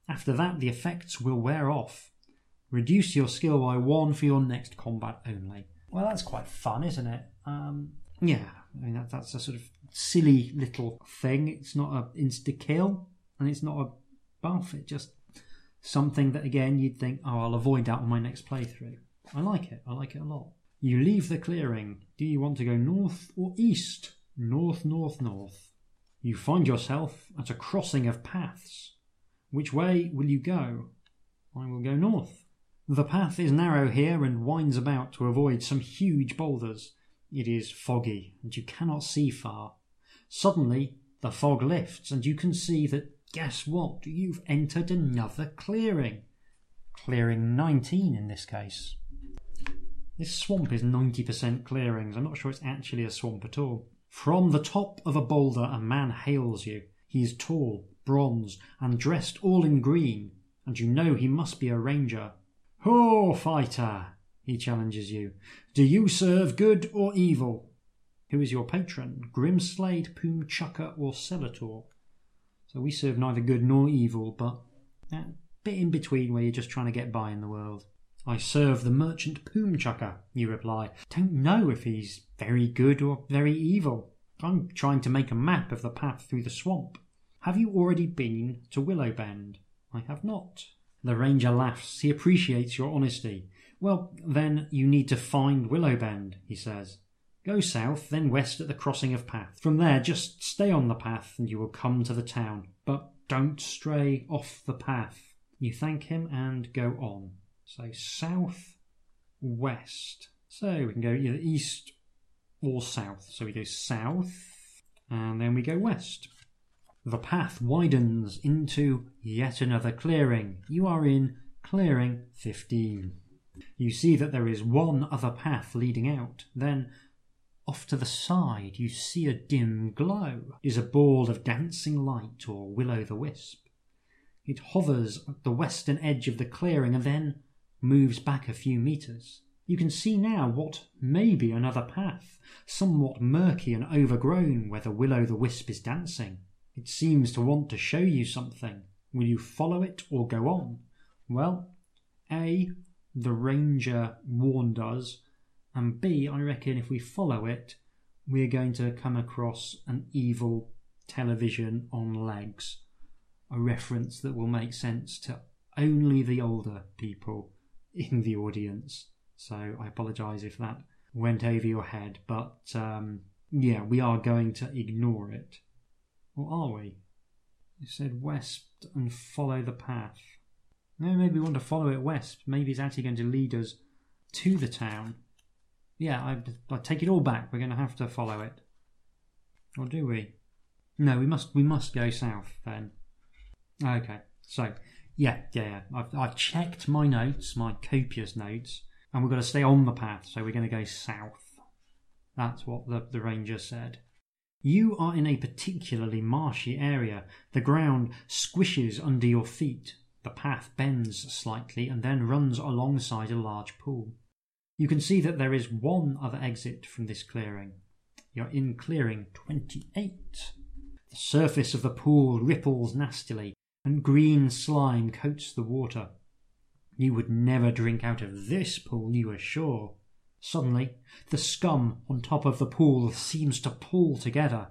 After that, the effects will wear off. Reduce your skill by one for your next combat only. Well, that's quite fun, isn't it? Um, yeah, I mean that, that's a sort of silly little thing. It's not an insta kill, and it's not a buff. It just something that again you'd think, oh, I'll avoid that on my next playthrough. I like it. I like it a lot. You leave the clearing. Do you want to go north or east? North, north, north. You find yourself at a crossing of paths. Which way will you go? I will go north. The path is narrow here and winds about to avoid some huge boulders. It is foggy and you cannot see far. Suddenly, the fog lifts and you can see that guess what? You've entered another clearing. Clearing 19 in this case. This swamp is 90% clearings. I'm not sure it's actually a swamp at all. From the top of a boulder, a man hails you. He is tall, bronze, and dressed all in green, and you know he must be a ranger. Ho, fighter! He challenges you. Do you serve good or evil? Who is your patron? Grimslade, Poomchucker, or Selator? So we serve neither good nor evil, but that bit in between where you're just trying to get by in the world. I serve the merchant Poomchucker, you reply. Don't know if he's very good or very evil. I'm trying to make a map of the path through the swamp. Have you already been to Willow Bend? I have not. The ranger laughs. He appreciates your honesty. Well, then you need to find Willow Bend, he says. Go south, then west at the crossing of path. From there, just stay on the path and you will come to the town. But don't stray off the path. You thank him and go on. So south, west. So we can go either east or south. So we go south and then we go west. The path widens into yet another clearing. You are in clearing 15. You see that there is one other path leading out. Then, off to the side, you see a dim glow. It is a ball of dancing light or will o' the wisp. It hovers at the western edge of the clearing and then moves back a few meters. You can see now what may be another path, somewhat murky and overgrown where the will o' the wisp is dancing. It seems to want to show you something. Will you follow it or go on? Well, A, the ranger warned us, and B, I reckon if we follow it, we're going to come across an evil television on legs. A reference that will make sense to only the older people in the audience. So I apologise if that went over your head, but um, yeah, we are going to ignore it. Or are we? You said west and follow the path. No, maybe we want to follow it west. Maybe it's actually going to lead us to the town. Yeah, I, I take it all back. We're going to have to follow it. Or do we? No, we must. We must go south then. Okay. So, yeah, yeah, yeah. I've, I've checked my notes, my copious notes, and we've got to stay on the path. So we're going to go south. That's what the, the ranger said. You are in a particularly marshy area. The ground squishes under your feet. The path bends slightly and then runs alongside a large pool. You can see that there is one other exit from this clearing. You're in clearing 28. The surface of the pool ripples nastily, and green slime coats the water. You would never drink out of this pool, you are sure. Suddenly, the scum on top of the pool seems to pull together.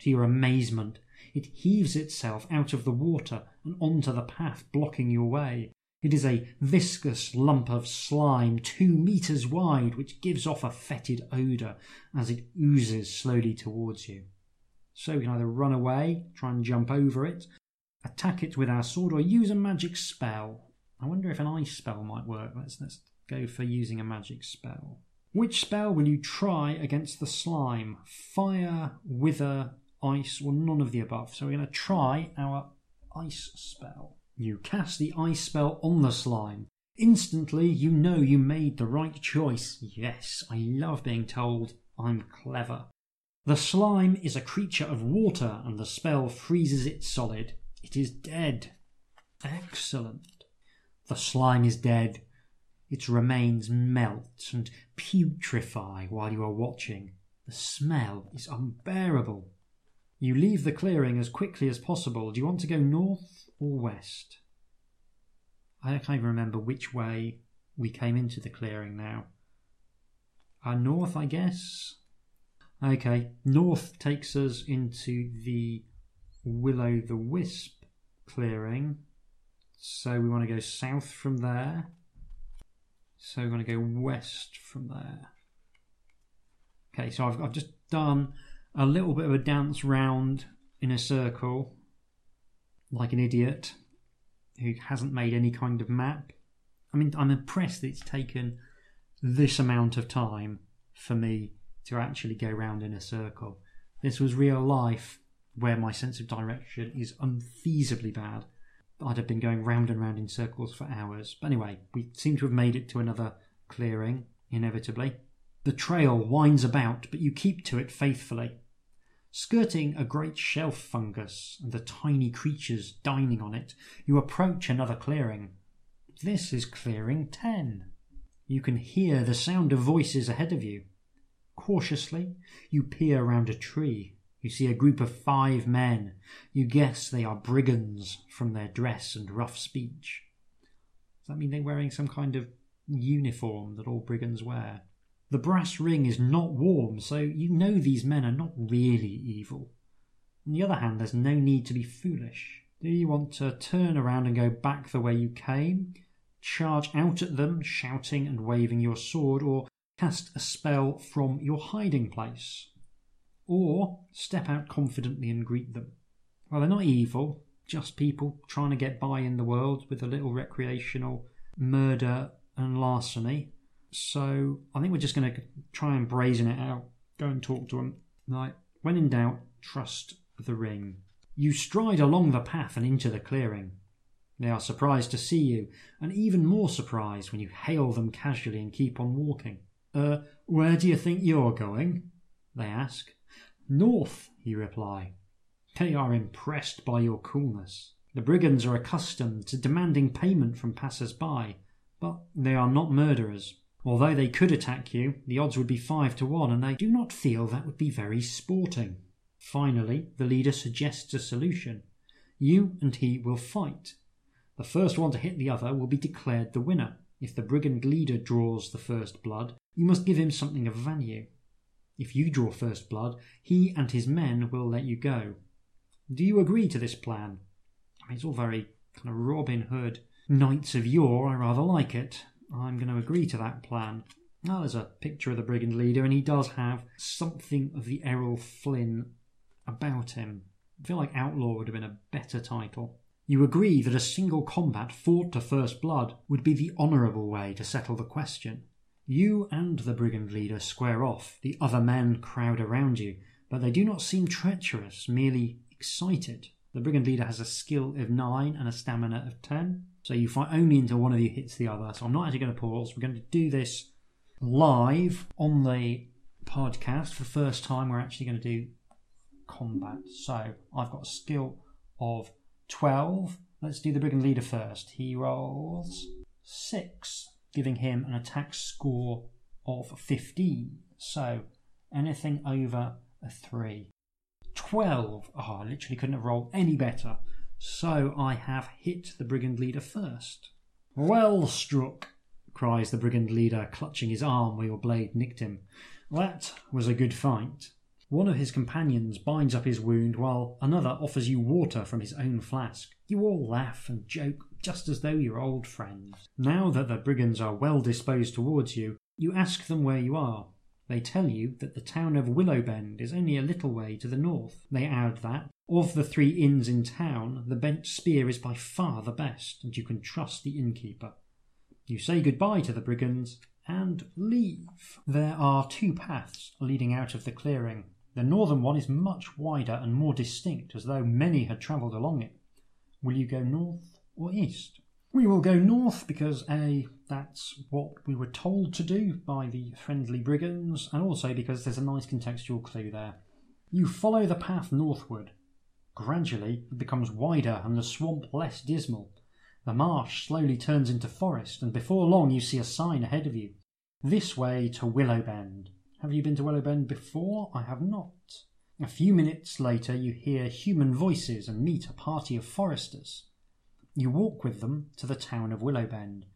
To your amazement, it heaves itself out of the water and onto the path, blocking your way. It is a viscous lump of slime two meters wide, which gives off a fetid odour as it oozes slowly towards you. So we can either run away, try and jump over it, attack it with our sword, or use a magic spell. I wonder if an ice spell might work. Let's let's go for using a magic spell. Which spell will you try against the slime? Fire, wither, ice, or none of the above? So we're going to try our ice spell. You cast the ice spell on the slime. Instantly, you know you made the right choice. Yes, I love being told I'm clever. The slime is a creature of water, and the spell freezes it solid. It is dead. Excellent. The slime is dead. Its remains melt and putrefy while you are watching. The smell is unbearable. You leave the clearing as quickly as possible. Do you want to go north or west? I can't even remember which way we came into the clearing now. Uh, north, I guess. Okay, north takes us into the Will o' the Wisp clearing. So we want to go south from there. So we're going to go west from there. Okay, so I've, I've just done a little bit of a dance round in a circle, like an idiot who hasn't made any kind of map. I mean, I'm impressed that it's taken this amount of time for me to actually go round in a circle. This was real life where my sense of direction is unfeasibly bad. I'd have been going round and round in circles for hours. But anyway, we seem to have made it to another clearing, inevitably. The trail winds about, but you keep to it faithfully. Skirting a great shelf fungus and the tiny creatures dining on it, you approach another clearing. This is clearing 10. You can hear the sound of voices ahead of you. Cautiously, you peer round a tree. You see a group of five men. You guess they are brigands from their dress and rough speech. Does that mean they're wearing some kind of uniform that all brigands wear. The brass ring is not warm, so you know these men are not really evil. On the other hand, there's no need to be foolish. Do you want to turn around and go back the way you came? Charge out at them, shouting and waving your sword, or cast a spell from your hiding place? Or step out confidently and greet them? Well, they're not evil, just people trying to get by in the world with a little recreational murder and larceny. So I think we're just going to try and brazen it out. Go and talk to them. Like, when in doubt, trust the ring. You stride along the path and into the clearing. They are surprised to see you, and even more surprised when you hail them casually and keep on walking. Uh, where do you think you're going? They ask. North, you reply. They are impressed by your coolness. The brigands are accustomed to demanding payment from passers by, but they are not murderers. Although they could attack you, the odds would be five to one, and they do not feel that would be very sporting. Finally, the leader suggests a solution. You and he will fight. The first one to hit the other will be declared the winner. If the brigand leader draws the first blood, you must give him something of value. If you draw first blood, he and his men will let you go. Do you agree to this plan? I mean, it's all very kind of Robin Hood. Knights of yore, I rather like it. I'm going to agree to that plan. Now, there's a picture of the brigand leader, and he does have something of the Errol Flynn about him. I feel like Outlaw would have been a better title. You agree that a single combat fought to first blood would be the honourable way to settle the question. You and the brigand leader square off, the other men crowd around you, but they do not seem treacherous, merely excited. The brigand leader has a skill of 9 and a stamina of 10, so you fight only until one of you hits the other. So I'm not actually going to pause. We're going to do this live on the podcast for the first time. We're actually going to do combat. So I've got a skill of 12. Let's do the brigand leader first. He rolls 6, giving him an attack score of 15. So anything over a 3. 12. Oh, I literally couldn't have rolled any better. So I have hit the brigand leader first. Well struck, cries the brigand leader, clutching his arm where your blade nicked him. That was a good fight. One of his companions binds up his wound while another offers you water from his own flask. You all laugh and joke just as though you're old friends. Now that the brigands are well disposed towards you, you ask them where you are. They tell you that the town of Willowbend is only a little way to the north. They add that, of the three inns in town, the bent spear is by far the best, and you can trust the innkeeper. You say goodbye to the brigands and leave. There are two paths leading out of the clearing. The northern one is much wider and more distinct, as though many had travelled along it. Will you go north or east? We will go north because A, that's what we were told to do by the friendly brigands, and also because there's a nice contextual clue there. You follow the path northward. Gradually, it becomes wider and the swamp less dismal. The marsh slowly turns into forest, and before long you see a sign ahead of you. This way to Willow Bend. Have you been to Willow Bend before? I have not. A few minutes later, you hear human voices and meet a party of foresters. You walk with them to the town of Willow Bend.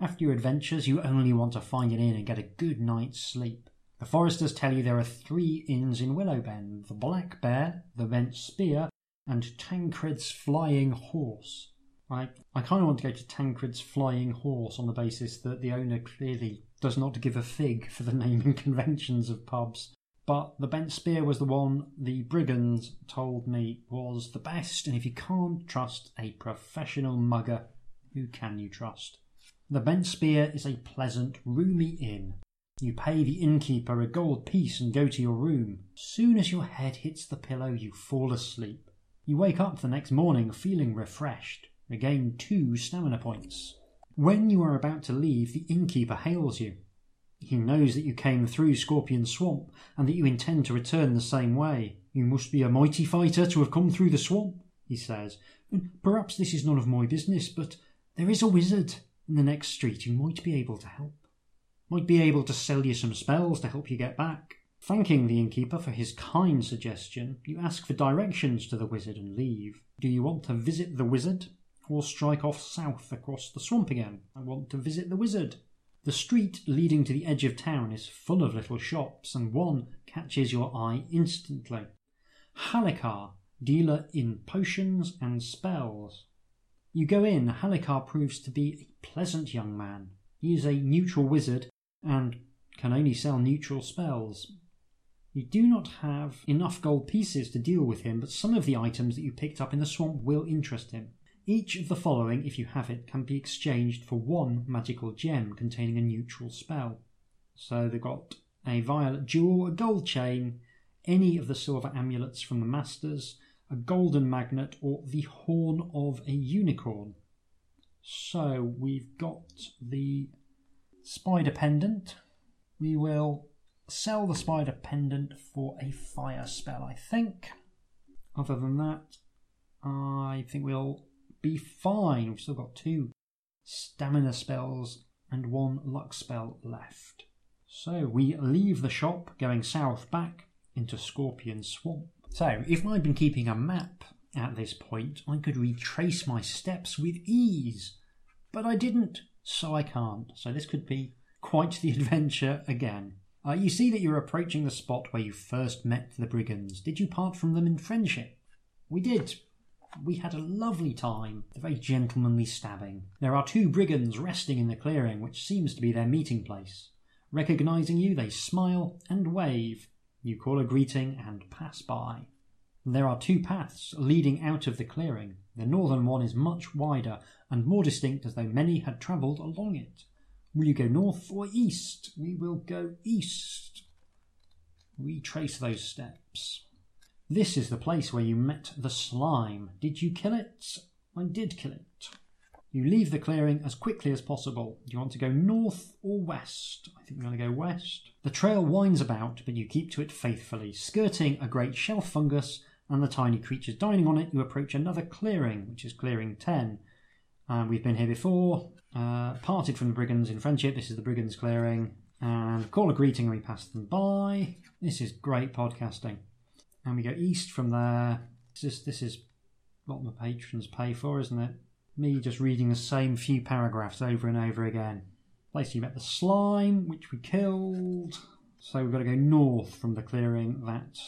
After your adventures, you only want to find an inn and get a good night's sleep. The foresters tell you there are three inns in Willow Bend the Black Bear, the Bent Spear, and Tancred's Flying Horse. I, I kind of want to go to Tancred's Flying Horse on the basis that the owner clearly does not give a fig for the naming conventions of pubs. But the Bent Spear was the one the brigands told me was the best, and if you can't trust a professional mugger, who can you trust? The Bent Spear is a pleasant, roomy inn. You pay the innkeeper a gold piece and go to your room. Soon as your head hits the pillow, you fall asleep. You wake up the next morning feeling refreshed, regain two stamina points. When you are about to leave, the innkeeper hails you. He knows that you came through Scorpion Swamp and that you intend to return the same way. You must be a mighty fighter to have come through the swamp, he says. Perhaps this is none of my business, but there is a wizard in the next street who might be able to help. Might be able to sell you some spells to help you get back. Thanking the innkeeper for his kind suggestion, you ask for directions to the wizard and leave. Do you want to visit the wizard? or strike off south across the swamp again. I want to visit the wizard. The street leading to the edge of town is full of little shops, and one catches your eye instantly. Halikar, dealer in potions and spells. You go in, Halikar proves to be a pleasant young man. He is a neutral wizard and can only sell neutral spells. You do not have enough gold pieces to deal with him, but some of the items that you picked up in the swamp will interest him. Each of the following, if you have it, can be exchanged for one magical gem containing a neutral spell. So they've got a violet jewel, a gold chain, any of the silver amulets from the masters, a golden magnet, or the horn of a unicorn. So we've got the spider pendant. We will sell the spider pendant for a fire spell, I think. Other than that, I think we'll be fine. We've still got two stamina spells and one luck spell left. So we leave the shop going south back into Scorpion Swamp. So if I'd been keeping a map at this point, I could retrace my steps with ease. But I didn't, so I can't. So this could be quite the adventure again. Uh, you see that you're approaching the spot where you first met the brigands. Did you part from them in friendship? We did. We had a lovely time, a very gentlemanly stabbing. There are two brigands resting in the clearing, which seems to be their meeting place. Recognizing you, they smile and wave. You call a greeting and pass by. There are two paths leading out of the clearing. The northern one is much wider and more distinct as though many had travelled along it. Will you go north or east? We will go east. Retrace those steps. This is the place where you met the slime. Did you kill it? I did kill it. You leave the clearing as quickly as possible. Do you want to go north or west? I think we're going to go west. The trail winds about, but you keep to it faithfully. Skirting a great shelf fungus and the tiny creatures dining on it, you approach another clearing, which is clearing 10. Uh, we've been here before, uh, parted from the brigands in friendship. This is the brigands clearing. And call a greeting and we pass them by. This is great podcasting. And we go east from there. This is, this is what my patrons pay for, isn't it? Me just reading the same few paragraphs over and over again. Place you met the slime, which we killed. So we've got to go north from the clearing that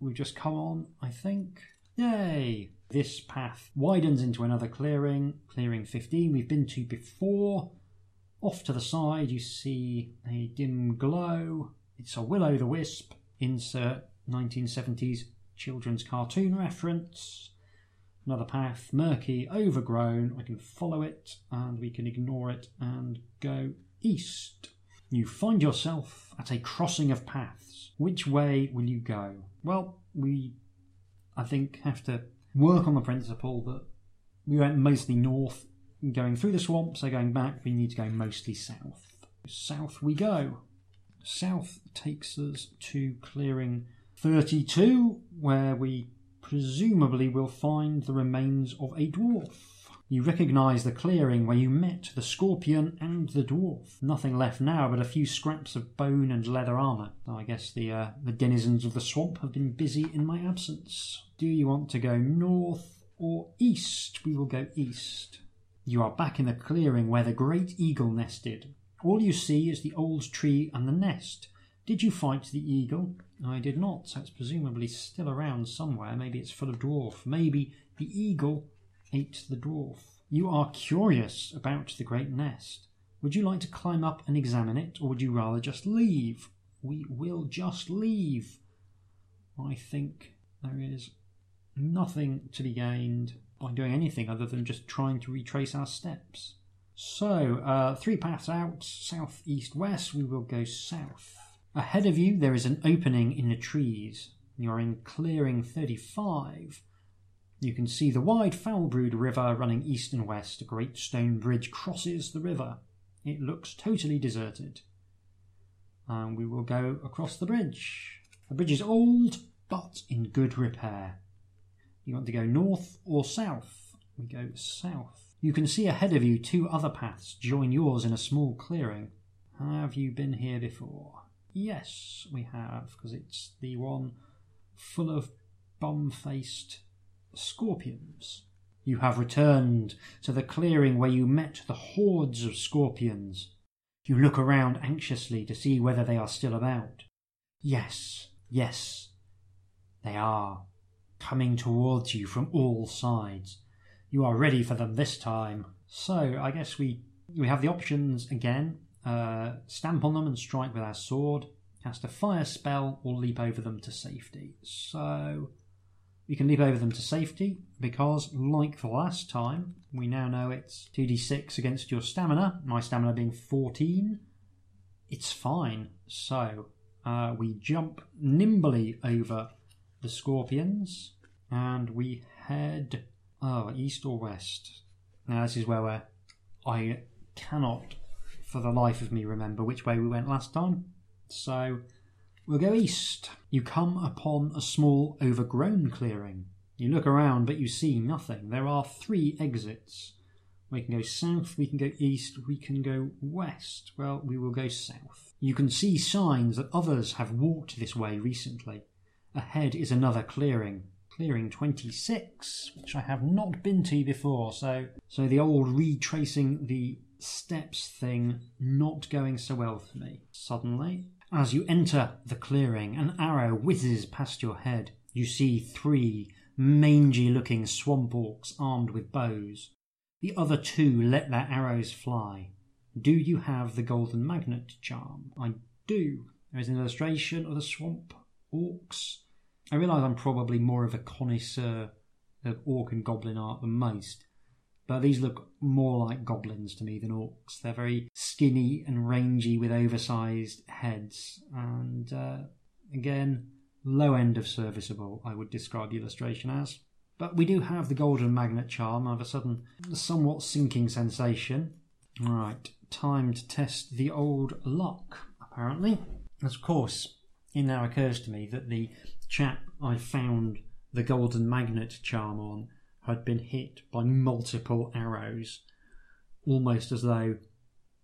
we've just come on, I think. Yay! This path widens into another clearing, clearing 15 we've been to before. Off to the side, you see a dim glow. It's a will o' the wisp. Insert 1970s children's cartoon reference. Another path, murky, overgrown. I can follow it and we can ignore it and go east. You find yourself at a crossing of paths. Which way will you go? Well, we, I think, have to work on the principle that we went mostly north, going through the swamp, so going back, we need to go mostly south. South we go. South takes us to clearing 32, where we presumably will find the remains of a dwarf. You recognise the clearing where you met the scorpion and the dwarf. Nothing left now but a few scraps of bone and leather armour. I guess the uh, the denizens of the swamp have been busy in my absence. Do you want to go north or east? We will go east. You are back in the clearing where the great eagle nested. All you see is the old tree and the nest. Did you fight the eagle? I did not, so it's presumably still around somewhere. Maybe it's full of dwarf. Maybe the eagle ate the dwarf. You are curious about the great nest. Would you like to climb up and examine it, or would you rather just leave? We will just leave. I think there is nothing to be gained by doing anything other than just trying to retrace our steps. So, uh, three paths out, south, east, west, we will go south. Ahead of you, there is an opening in the trees. You're in clearing 35. You can see the wide Foulbrood River running east and west. A great stone bridge crosses the river. It looks totally deserted. And we will go across the bridge. The bridge is old, but in good repair. You want to go north or south? We go south. You can see ahead of you two other paths join yours in a small clearing. Have you been here before? Yes, we have, because it's the one full of bum faced scorpions. You have returned to the clearing where you met the hordes of scorpions. You look around anxiously to see whether they are still about. Yes, yes, they are, coming towards you from all sides. You are ready for them this time. So I guess we we have the options again. Uh, stamp on them and strike with our sword. Cast a fire spell or leap over them to safety. So we can leap over them to safety because, like the last time, we now know it's 2d6 against your stamina, my stamina being 14. It's fine. So uh, we jump nimbly over the scorpions and we head oh, east or west. Now, this is where I cannot for the life of me remember which way we went last time. So we'll go east. You come upon a small overgrown clearing. You look around, but you see nothing. There are three exits. We can go south, we can go east, we can go west. Well, we will go south. You can see signs that others have walked this way recently. Ahead is another clearing. Clearing 26, which I have not been to before, so so the old retracing the steps thing not going so well for me. Suddenly, as you enter the clearing, an arrow whizzes past your head. You see three mangy looking swamp orcs armed with bows. The other two let their arrows fly. Do you have the golden magnet charm? I do. There is an illustration of the swamp orcs. I realise I'm probably more of a connoisseur of orc and goblin art than most, but these look more like goblins to me than orcs. They're very skinny and rangy with oversized heads, and uh, again, low end of serviceable, I would describe the illustration as. But we do have the golden magnet charm. Have a sudden, somewhat sinking sensation. Right, time to test the old lock, apparently. Of course, it now occurs to me that the chap I found the golden magnet charm on had been hit by multiple arrows, almost as though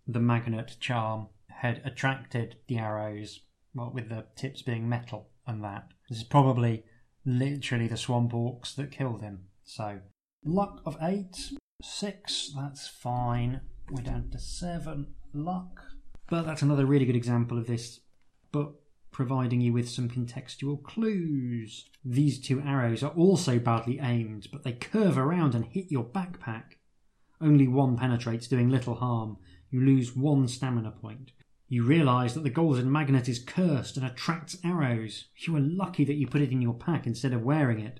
the magnet charm had attracted the arrows, well, with the tips being metal and that. This is probably literally the swamp orcs that killed him. So, luck of eight, six, that's fine. We're down to seven luck. But that's another really good example of this book providing you with some contextual clues. These two arrows are also badly aimed, but they curve around and hit your backpack. Only one penetrates, doing little harm. You lose one stamina point. You realise that the golden magnet is cursed and attracts arrows. You are lucky that you put it in your pack instead of wearing it.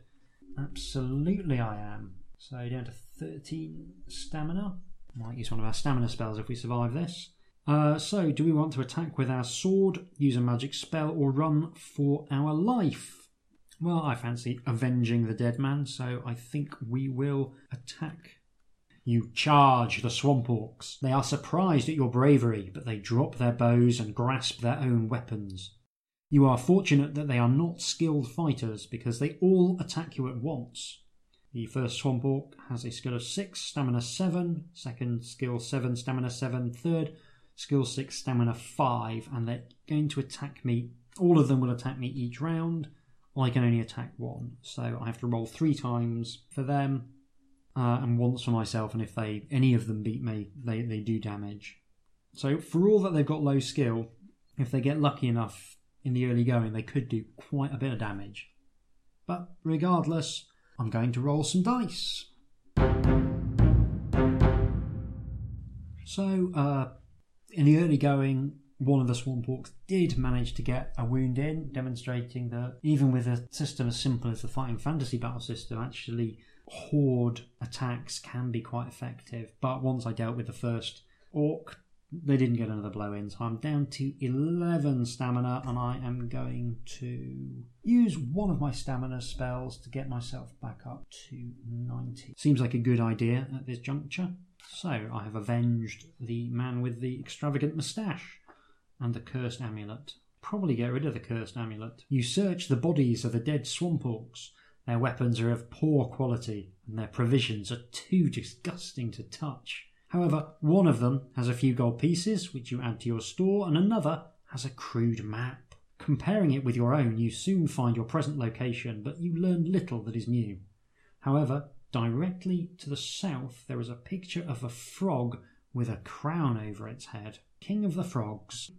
Absolutely, I am. So down to 13 stamina. Might use one of our stamina spells if we survive this. Uh, so, do we want to attack with our sword, use a magic spell, or run for our life? Well, I fancy avenging the dead man, so I think we will attack. You charge the swamp orcs. They are surprised at your bravery, but they drop their bows and grasp their own weapons. You are fortunate that they are not skilled fighters because they all attack you at once. The first swamp orc has a skill of 6, stamina 7, second skill 7, stamina 7, third skill 6, stamina 5, and they're going to attack me. All of them will attack me each round. I can only attack one, so I have to roll three times for them uh, and once for myself. And if they any of them beat me, they, they do damage. So for all that they've got low skill, if they get lucky enough in the early going, they could do quite a bit of damage. But regardless, I'm going to roll some dice. So, uh, in the early going, one of the swamp orcs did manage to get a wound in, demonstrating that even with a system as simple as the fighting fantasy battle system, actually horde attacks can be quite effective. But once I dealt with the first orc, they didn't get another blow in, so I'm down to 11 stamina, and I am going to use one of my stamina spells to get myself back up to 90. Seems like a good idea at this juncture. So I have avenged the man with the extravagant moustache and the cursed amulet. Probably get rid of the cursed amulet. You search the bodies of the dead swamp orcs. Their weapons are of poor quality, and their provisions are too disgusting to touch. However, one of them has a few gold pieces, which you add to your store, and another has a crude map. Comparing it with your own, you soon find your present location, but you learn little that is new. However, directly to the south, there is a picture of a frog with a crown over its head. King of the Frogs.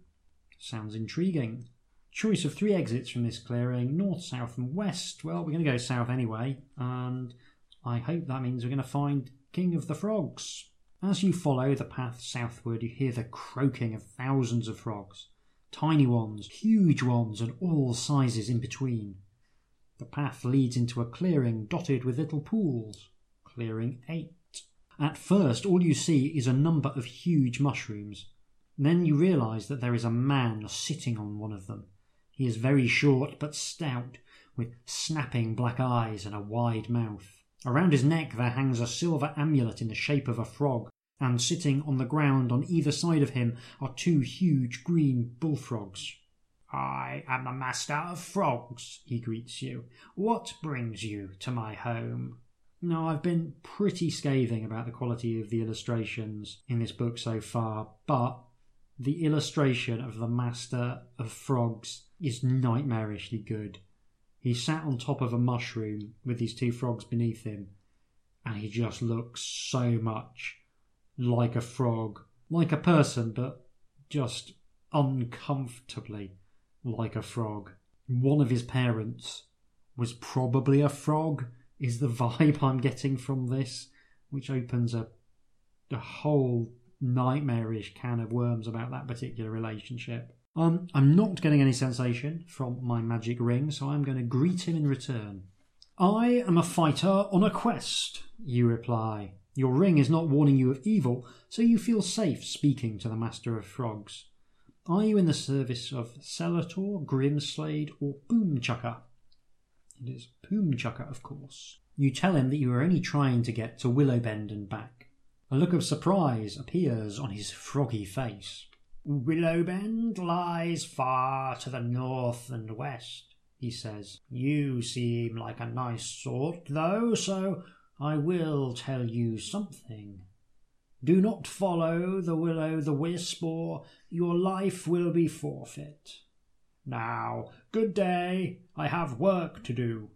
Sounds intriguing. Choice of three exits from this clearing north, south, and west. Well, we're going to go south anyway, and I hope that means we're going to find King of the Frogs. As you follow the path southward, you hear the croaking of thousands of frogs tiny ones, huge ones, and all sizes in between. The path leads into a clearing dotted with little pools. Clearing 8. At first, all you see is a number of huge mushrooms. Then you realise that there is a man sitting on one of them. He is very short but stout, with snapping black eyes and a wide mouth. Around his neck there hangs a silver amulet in the shape of a frog, and sitting on the ground on either side of him are two huge green bullfrogs. I am the master of frogs, he greets you. What brings you to my home? Now, I've been pretty scathing about the quality of the illustrations in this book so far, but the illustration of the master of frogs is nightmarishly good. He sat on top of a mushroom with these two frogs beneath him, and he just looks so much like a frog, like a person, but just uncomfortably like a frog. One of his parents was probably a frog, is the vibe I'm getting from this, which opens a, a whole nightmarish can of worms about that particular relationship. Um, I'm not getting any sensation from my magic ring, so I'm going to greet him in return. I am a fighter on a quest, you reply. Your ring is not warning you of evil, so you feel safe speaking to the Master of Frogs. Are you in the service of Selator, Grimslade, or Poomchucker? It is Poomchucker, of course. You tell him that you are only trying to get to Willowbend and back. A look of surprise appears on his froggy face. Willowbend lies far to the north and west, he says. You seem like a nice sort, though, so I will tell you something. Do not follow the will o' the wisp, or your life will be forfeit. Now, good day. I have work to do.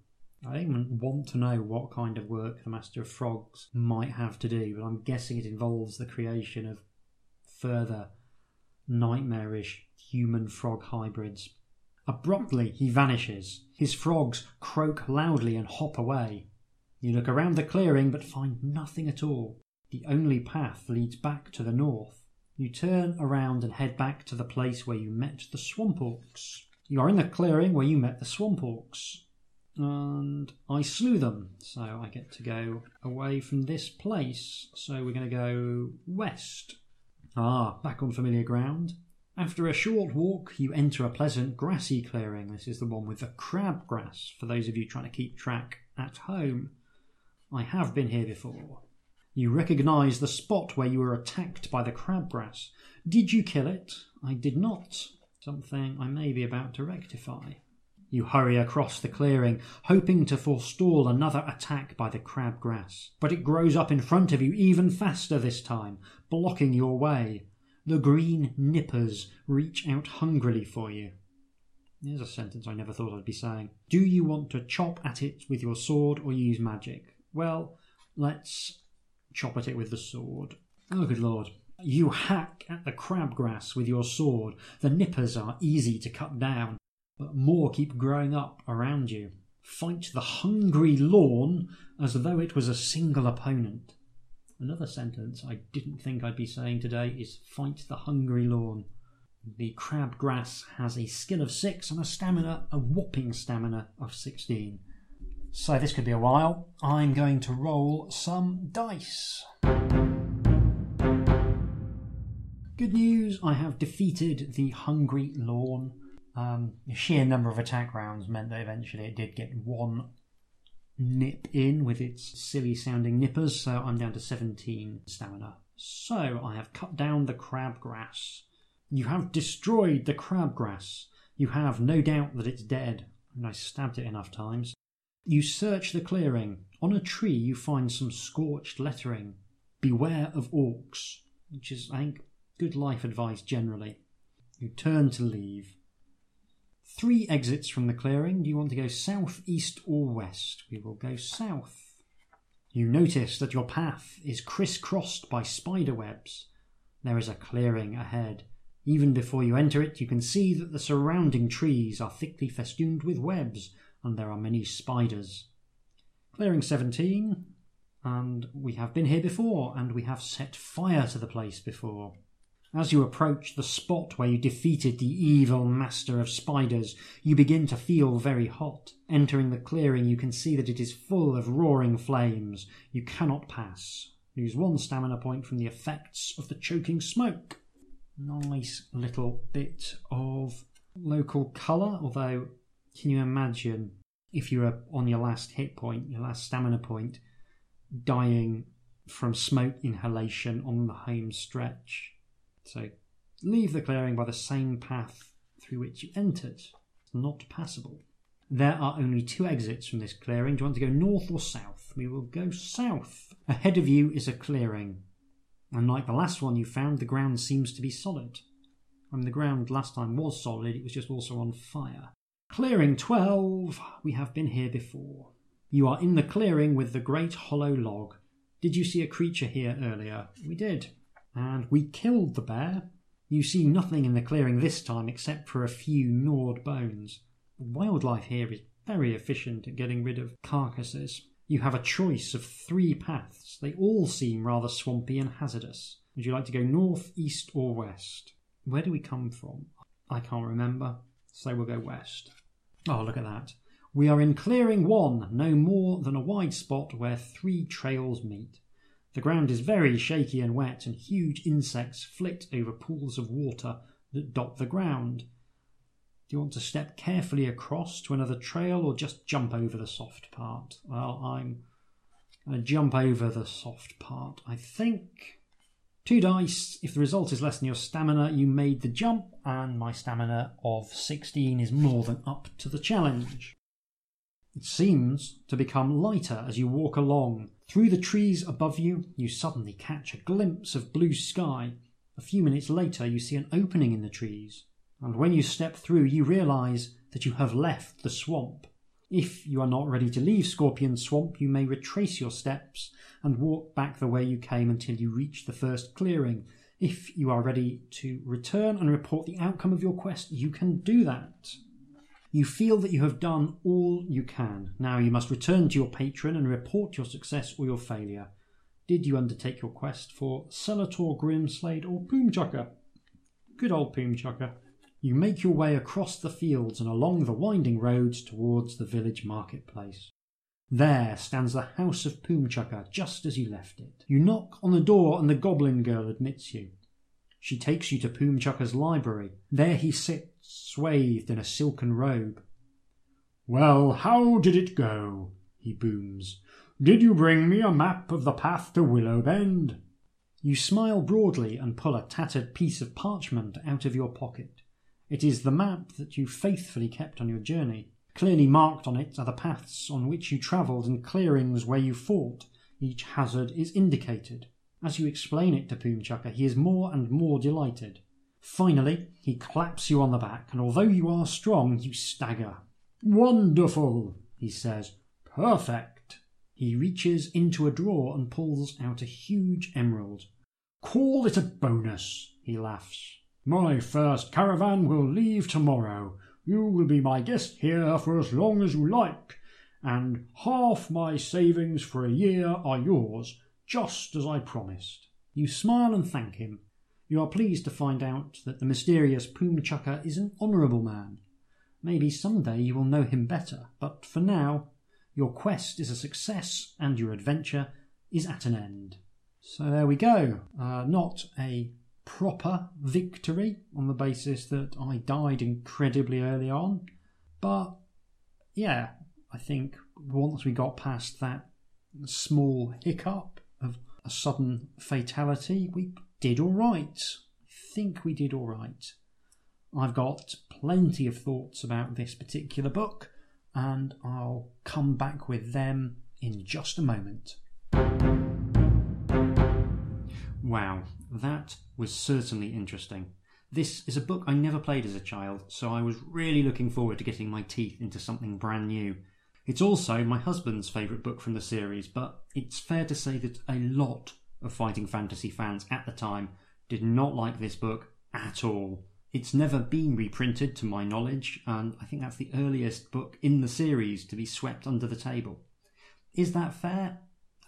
I don't want to know what kind of work the Master of Frogs might have to do, but I'm guessing it involves the creation of further nightmarish human frog hybrids. Abruptly, he vanishes. His frogs croak loudly and hop away. You look around the clearing but find nothing at all. The only path leads back to the north. You turn around and head back to the place where you met the swamp orcs. You are in the clearing where you met the swamp orcs. And I slew them, so I get to go away from this place. So we're going to go west. Ah, back on familiar ground. After a short walk, you enter a pleasant grassy clearing. This is the one with the crabgrass, for those of you trying to keep track at home. I have been here before. You recognise the spot where you were attacked by the crabgrass. Did you kill it? I did not. Something I may be about to rectify. You hurry across the clearing, hoping to forestall another attack by the crabgrass. But it grows up in front of you even faster this time, blocking your way. The green nippers reach out hungrily for you. Here's a sentence I never thought I'd be saying. Do you want to chop at it with your sword or use magic? Well, let's chop at it with the sword. Oh, good lord. You hack at the crabgrass with your sword. The nippers are easy to cut down, but more keep growing up around you. Fight the hungry lawn as though it was a single opponent. Another sentence I didn't think I'd be saying today is fight the hungry lawn. The crabgrass has a skill of 6 and a stamina, a whopping stamina of 16. So this could be a while. I'm going to roll some dice. Good news, I have defeated the Hungry Lawn. Um, the sheer number of attack rounds meant that eventually it did get one nip in with its silly sounding nippers, so I'm down to 17 stamina. So I have cut down the crabgrass. You have destroyed the crabgrass. You have no doubt that it's dead, and I stabbed it enough times. You search the clearing. On a tree, you find some scorched lettering. Beware of orcs, which is, I think, good life advice generally. You turn to leave. Three exits from the clearing. Do you want to go south, east, or west? We will go south. You notice that your path is crisscrossed by spider webs. There is a clearing ahead. Even before you enter it, you can see that the surrounding trees are thickly festooned with webs, and there are many spiders. Clearing 17, and we have been here before, and we have set fire to the place before. As you approach the spot where you defeated the evil master of spiders, you begin to feel very hot. Entering the clearing, you can see that it is full of roaring flames. You cannot pass. Lose one stamina point from the effects of the choking smoke. Nice little bit of local colour, although, can you imagine if you were on your last hit point, your last stamina point, dying from smoke inhalation on the home stretch? So leave the clearing by the same path through which you entered. It's not passable. There are only two exits from this clearing. Do you want to go north or south? We will go south. Ahead of you is a clearing. And like the last one you found, the ground seems to be solid. I mean, the ground last time was solid, it was just also on fire. Clearing 12. We have been here before. You are in the clearing with the great hollow log. Did you see a creature here earlier? We did and we killed the bear. You see nothing in the clearing this time except for a few gnawed bones. Wildlife here is very efficient at getting rid of carcasses. You have a choice of three paths. They all seem rather swampy and hazardous. Would you like to go north, east, or west? Where do we come from? I can't remember, so we'll go west. Oh, look at that. We are in clearing one, no more than a wide spot where three trails meet. The ground is very shaky and wet, and huge insects flit over pools of water that dot the ground. Do you want to step carefully across to another trail or just jump over the soft part? Well, I'm going to jump over the soft part, I think. Two dice. If the result is less than your stamina, you made the jump, and my stamina of 16 is more than up to the challenge. It seems to become lighter as you walk along. Through the trees above you, you suddenly catch a glimpse of blue sky. A few minutes later, you see an opening in the trees. And when you step through, you realize that you have left the swamp. If you are not ready to leave Scorpion Swamp, you may retrace your steps and walk back the way you came until you reach the first clearing. If you are ready to return and report the outcome of your quest, you can do that. You feel that you have done all you can. Now you must return to your patron and report your success or your failure. Did you undertake your quest for Selator, Grimslade, or Poomchucker? Good old Poomchucker. You make your way across the fields and along the winding roads towards the village marketplace. There stands the house of Poomchucker just as you left it. You knock on the door and the goblin girl admits you. She takes you to Poomchucker's library. There he sits swathed in a silken robe.
Well, how did it go? he booms. Did you bring me a map of the path to Willow Bend?
You smile broadly and pull a tattered piece of parchment out of your pocket. It is the map that you faithfully kept on your journey. Clearly marked on it are the paths on which you travelled and clearings where you fought. Each hazard is indicated. As you explain it to Poomchucker, he is more and more delighted. Finally, he claps you on the back, and although you are strong, you stagger.
Wonderful, he says.
Perfect. He reaches into a drawer and pulls out a huge emerald.
Call it a bonus, he laughs. My first caravan will leave tomorrow. You will be my guest here for as long as you like, and half my savings for a year are yours, just as I promised.
You smile and thank him, you are pleased to find out that the mysterious Poomchucker is an honourable man. Maybe some day you will know him better, but for now, your quest is a success and your adventure is at an end. So there we go. Uh, not a proper victory on the basis that I died incredibly early on, but yeah, I think once we got past that small hiccup of a sudden fatality, we did all right. I think we did all right. I've got plenty of thoughts about this particular book, and I'll come back with them in just a moment. Wow, that was certainly interesting. This is a book I never played as a child, so I was really looking forward to getting my teeth into something brand new. It's also my husband's favourite book from the series, but it's fair to say that a lot of fighting fantasy fans at the time did not like this book at all. It's never been reprinted to my knowledge, and I think that's the earliest book in the series to be swept under the table. Is that fair?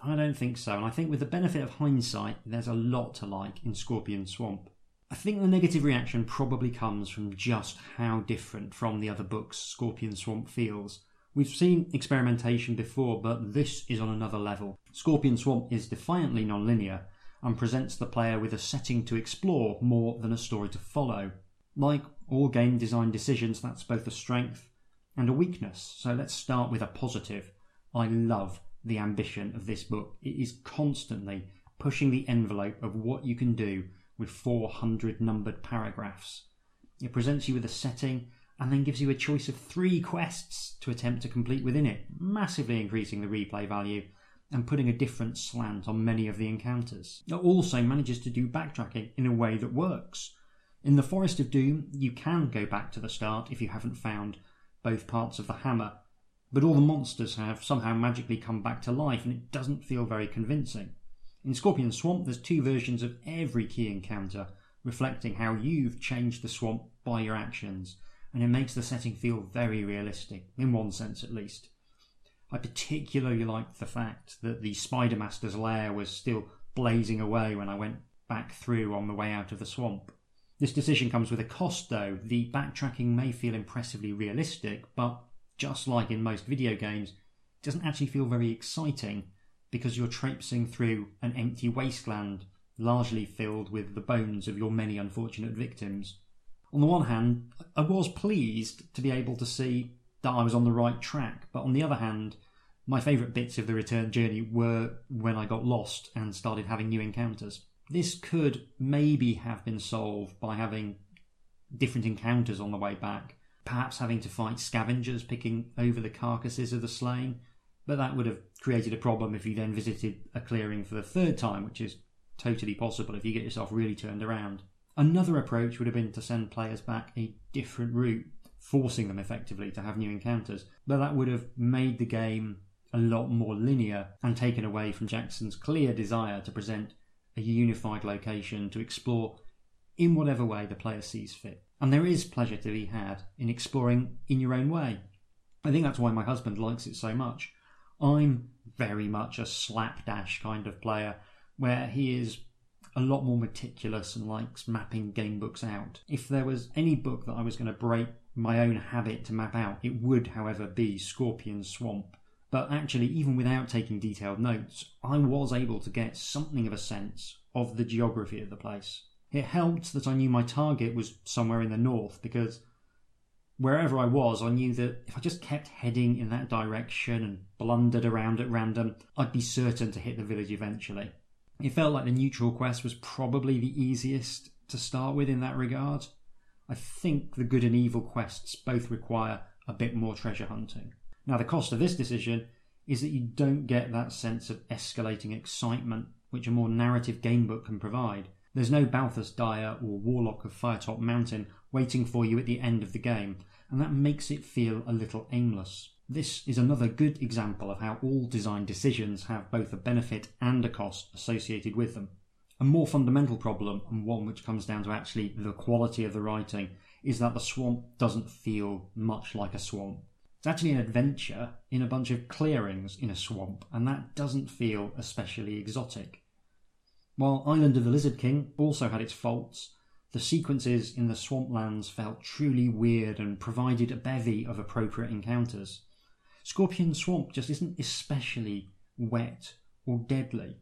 I don't think so, and I think with the benefit of hindsight, there's a lot to like in Scorpion Swamp. I think the negative reaction probably comes from just how different from the other books Scorpion Swamp feels. We've seen experimentation before, but this is on another level. Scorpion Swamp is defiantly non-linear and presents the player with a setting to explore more than a story to follow. Like all game design decisions, that's both a strength and a weakness. So let's start with a positive. I love the ambition of this book. It is constantly pushing the envelope of what you can do with 400 numbered paragraphs. It presents you with a setting and then gives you a choice of three quests to attempt to complete within it, massively increasing the replay value and putting a different slant on many of the encounters. It also manages to do backtracking in a way that works. In the Forest of Doom, you can go back to the start if you haven't found both parts of the hammer, but all the monsters have somehow magically come back to life and it doesn't feel very convincing. In Scorpion Swamp, there's two versions of every key encounter, reflecting how you've changed the swamp by your actions, and it makes the setting feel very realistic, in one sense at least. I particularly liked the fact that the Spider Master's lair was still blazing away when I went back through on the way out of the swamp. This decision comes with a cost though. The backtracking may feel impressively realistic, but just like in most video games, doesn't actually feel very exciting because you're traipsing through an empty wasteland, largely filled with the bones of your many unfortunate victims. On the one hand, I was pleased to be able to see that I was on the right track, but on the other hand, my favourite bits of the return journey were when I got lost and started having new encounters. This could maybe have been solved by having different encounters on the way back, perhaps having to fight scavengers picking over the carcasses of the slain, but that would have created a problem if you then visited a clearing for the third time, which is totally possible if you get yourself really turned around. Another approach would have been to send players back a different route, forcing them effectively to have new encounters, but that would have made the game a lot more linear and taken away from Jackson's clear desire to present a unified location to explore in whatever way the player sees fit. And there is pleasure to be had in exploring in your own way. I think that's why my husband likes it so much. I'm very much a slapdash kind of player where he is a lot more meticulous and likes mapping game books out. If there was any book that I was going to break my own habit to map out, it would, however, be Scorpion Swamp. But actually, even without taking detailed notes, I was able to get something of a sense of the geography of the place. It helped that I knew my target was somewhere in the north because wherever I was, I knew that if I just kept heading in that direction and blundered around at random, I'd be certain to hit the village eventually. It felt like the neutral quest was probably the easiest to start with in that regard. I think the good and evil quests both require a bit more treasure hunting. Now, the cost of this decision is that you don't get that sense of escalating excitement which a more narrative gamebook can provide. There's no Balthus Dyer or Warlock of Firetop Mountain waiting for you at the end of the game, and that makes it feel a little aimless. This is another good example of how all design decisions have both a benefit and a cost associated with them. A more fundamental problem, and one which comes down to actually the quality of the writing, is that the swamp doesn't feel much like a swamp. It's actually an adventure in a bunch of clearings in a swamp, and that doesn't feel especially exotic. While Island of the Lizard King also had its faults, the sequences in the swamplands felt truly weird and provided a bevy of appropriate encounters. Scorpion Swamp just isn't especially wet or deadly,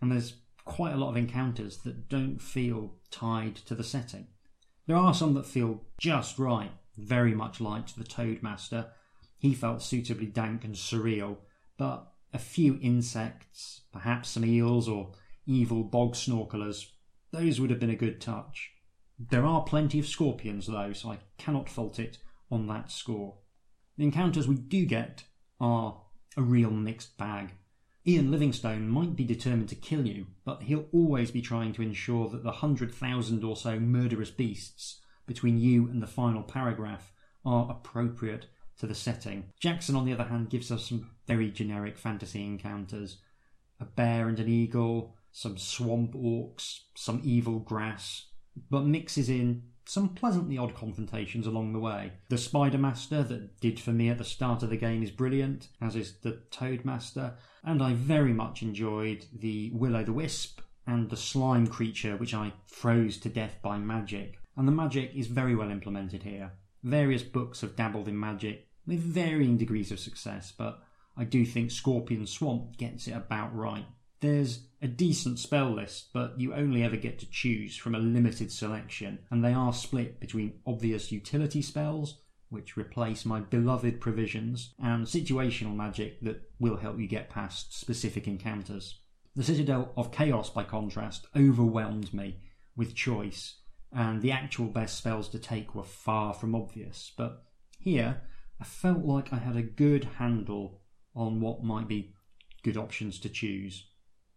and there's quite a lot of encounters that don't feel tied to the setting. There are some that feel just right, very much like the Toadmaster, he felt suitably dank and surreal, but a few insects, perhaps some eels or evil bog snorkelers, those would have been a good touch. There are plenty of scorpions though, so I cannot fault it on that score. The encounters we do get are a real mixed bag. Ian Livingstone might be determined to kill you, but he'll always be trying to ensure that the hundred thousand or so murderous beasts between you and the final paragraph are appropriate to the setting. Jackson, on the other hand, gives us some very generic fantasy encounters a bear and an eagle, some swamp orcs, some evil grass, but mixes in some pleasantly odd confrontations along the way. The Spider Master that did for me at the start of the game is brilliant, as is the Toad Master, and I very much enjoyed the Will o' the Wisp and the slime creature which I froze to death by magic. And the magic is very well implemented here. Various books have dabbled in magic with varying degrees of success, but I do think Scorpion Swamp gets it about right. There's a decent spell list, but you only ever get to choose from a limited selection, and they are split between obvious utility spells, which replace my beloved provisions, and situational magic that will help you get past specific encounters. The Citadel of Chaos, by contrast, overwhelmed me with choice, and the actual best spells to take were far from obvious. But here, I felt like I had a good handle on what might be good options to choose.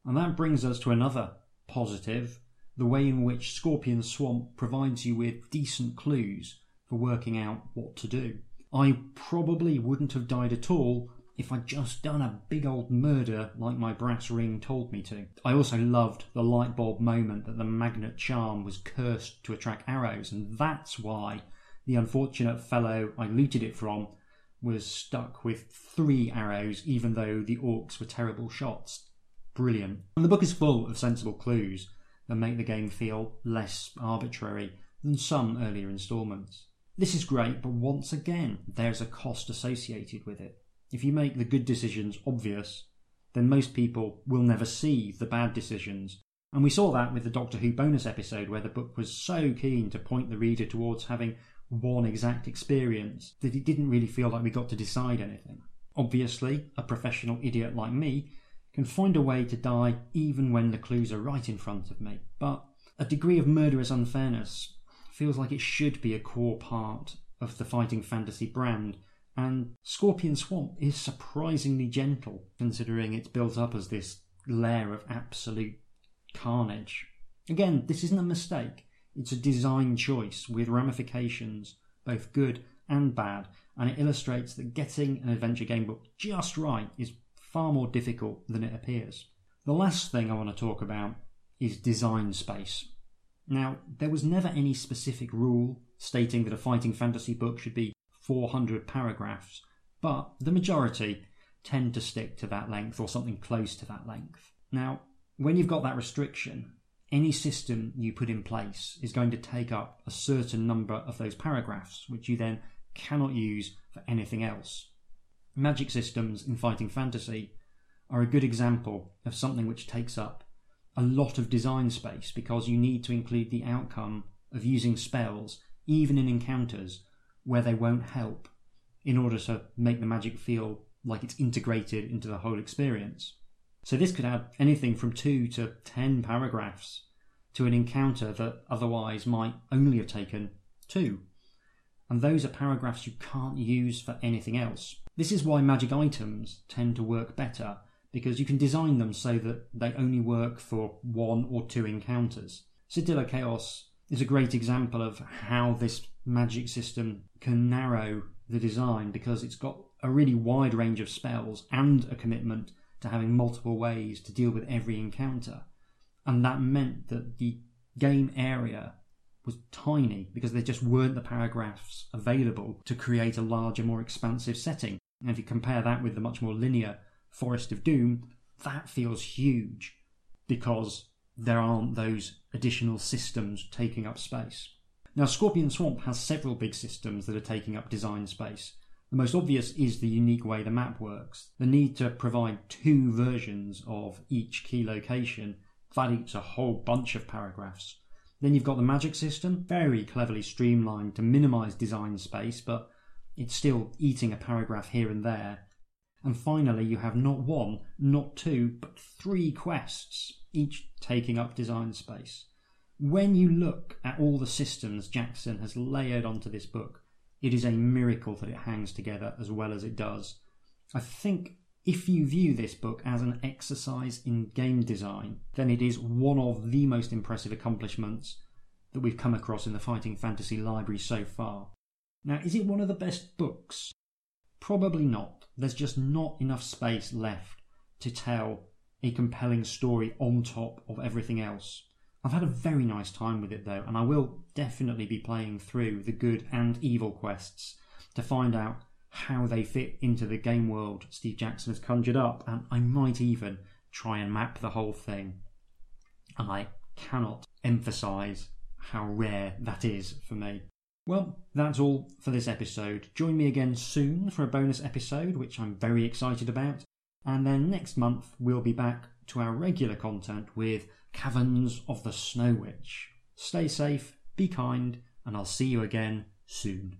And that brings us to another positive the way in which Scorpion Swamp provides you with decent clues for working out what to do. I probably wouldn't have died at all if I'd just done a big old murder like my brass ring told me to. I also loved the light bulb moment that the magnet charm was cursed to attract arrows, and that's why the unfortunate fellow I looted it from was stuck with three arrows, even though the orcs were terrible shots. Brilliant. And the book is full of sensible clues that make the game feel less arbitrary than some earlier instalments. This is great, but once again, there's a cost associated with it. If you make the good decisions obvious, then most people will never see the bad decisions. And we saw that with the Doctor Who bonus episode, where the book was so keen to point the reader towards having one exact experience that it didn't really feel like we got to decide anything. Obviously, a professional idiot like me can find a way to die even when the clues are right in front of me, but a degree of murderous unfairness feels like it should be a core part of the fighting fantasy brand, and Scorpion Swamp is surprisingly gentle considering it's built up as this lair of absolute carnage. Again, this isn't a mistake. It's a design choice with ramifications, both good and bad, and it illustrates that getting an adventure game book just right is far more difficult than it appears. The last thing I want to talk about is design space. Now, there was never any specific rule stating that a fighting fantasy book should be 400 paragraphs, but the majority tend to stick to that length or something close to that length. Now, when you've got that restriction, any system you put in place is going to take up a certain number of those paragraphs, which you then cannot use for anything else. Magic systems in fighting fantasy are a good example of something which takes up a lot of design space because you need to include the outcome of using spells, even in encounters where they won't help, in order to make the magic feel like it's integrated into the whole experience. So this could add anything from two to ten paragraphs to an encounter that otherwise might only have taken two. And those are paragraphs you can't use for anything else. This is why magic items tend to work better, because you can design them so that they only work for one or two encounters. Citadel Chaos is a great example of how this magic system can narrow the design because it's got a really wide range of spells and a commitment to having multiple ways to deal with every encounter. And that meant that the game area was tiny because there just weren't the paragraphs available to create a larger, more expansive setting. And if you compare that with the much more linear Forest of Doom, that feels huge because there aren't those additional systems taking up space. Now, Scorpion Swamp has several big systems that are taking up design space. The most obvious is the unique way the map works. The need to provide two versions of each key location, that eats a whole bunch of paragraphs. Then you've got the magic system, very cleverly streamlined to minimise design space, but it's still eating a paragraph here and there. And finally, you have not one, not two, but three quests, each taking up design space. When you look at all the systems Jackson has layered onto this book, it is a miracle that it hangs together as well as it does. I think if you view this book as an exercise in game design, then it is one of the most impressive accomplishments that we've come across in the fighting fantasy library so far. Now, is it one of the best books? Probably not. There's just not enough space left to tell a compelling story on top of everything else. I've had a very nice time with it though, and I will definitely be playing through the good and evil quests to find out how they fit into the game world Steve Jackson has conjured up, and I might even try and map the whole thing. And I cannot emphasize how rare that is for me. Well, that's all for this episode. Join me again soon for a bonus episode, which I'm very excited about. And then next month, we'll be back to our regular content with Caverns of the Snow Witch. Stay safe, be kind, and I'll see you again soon.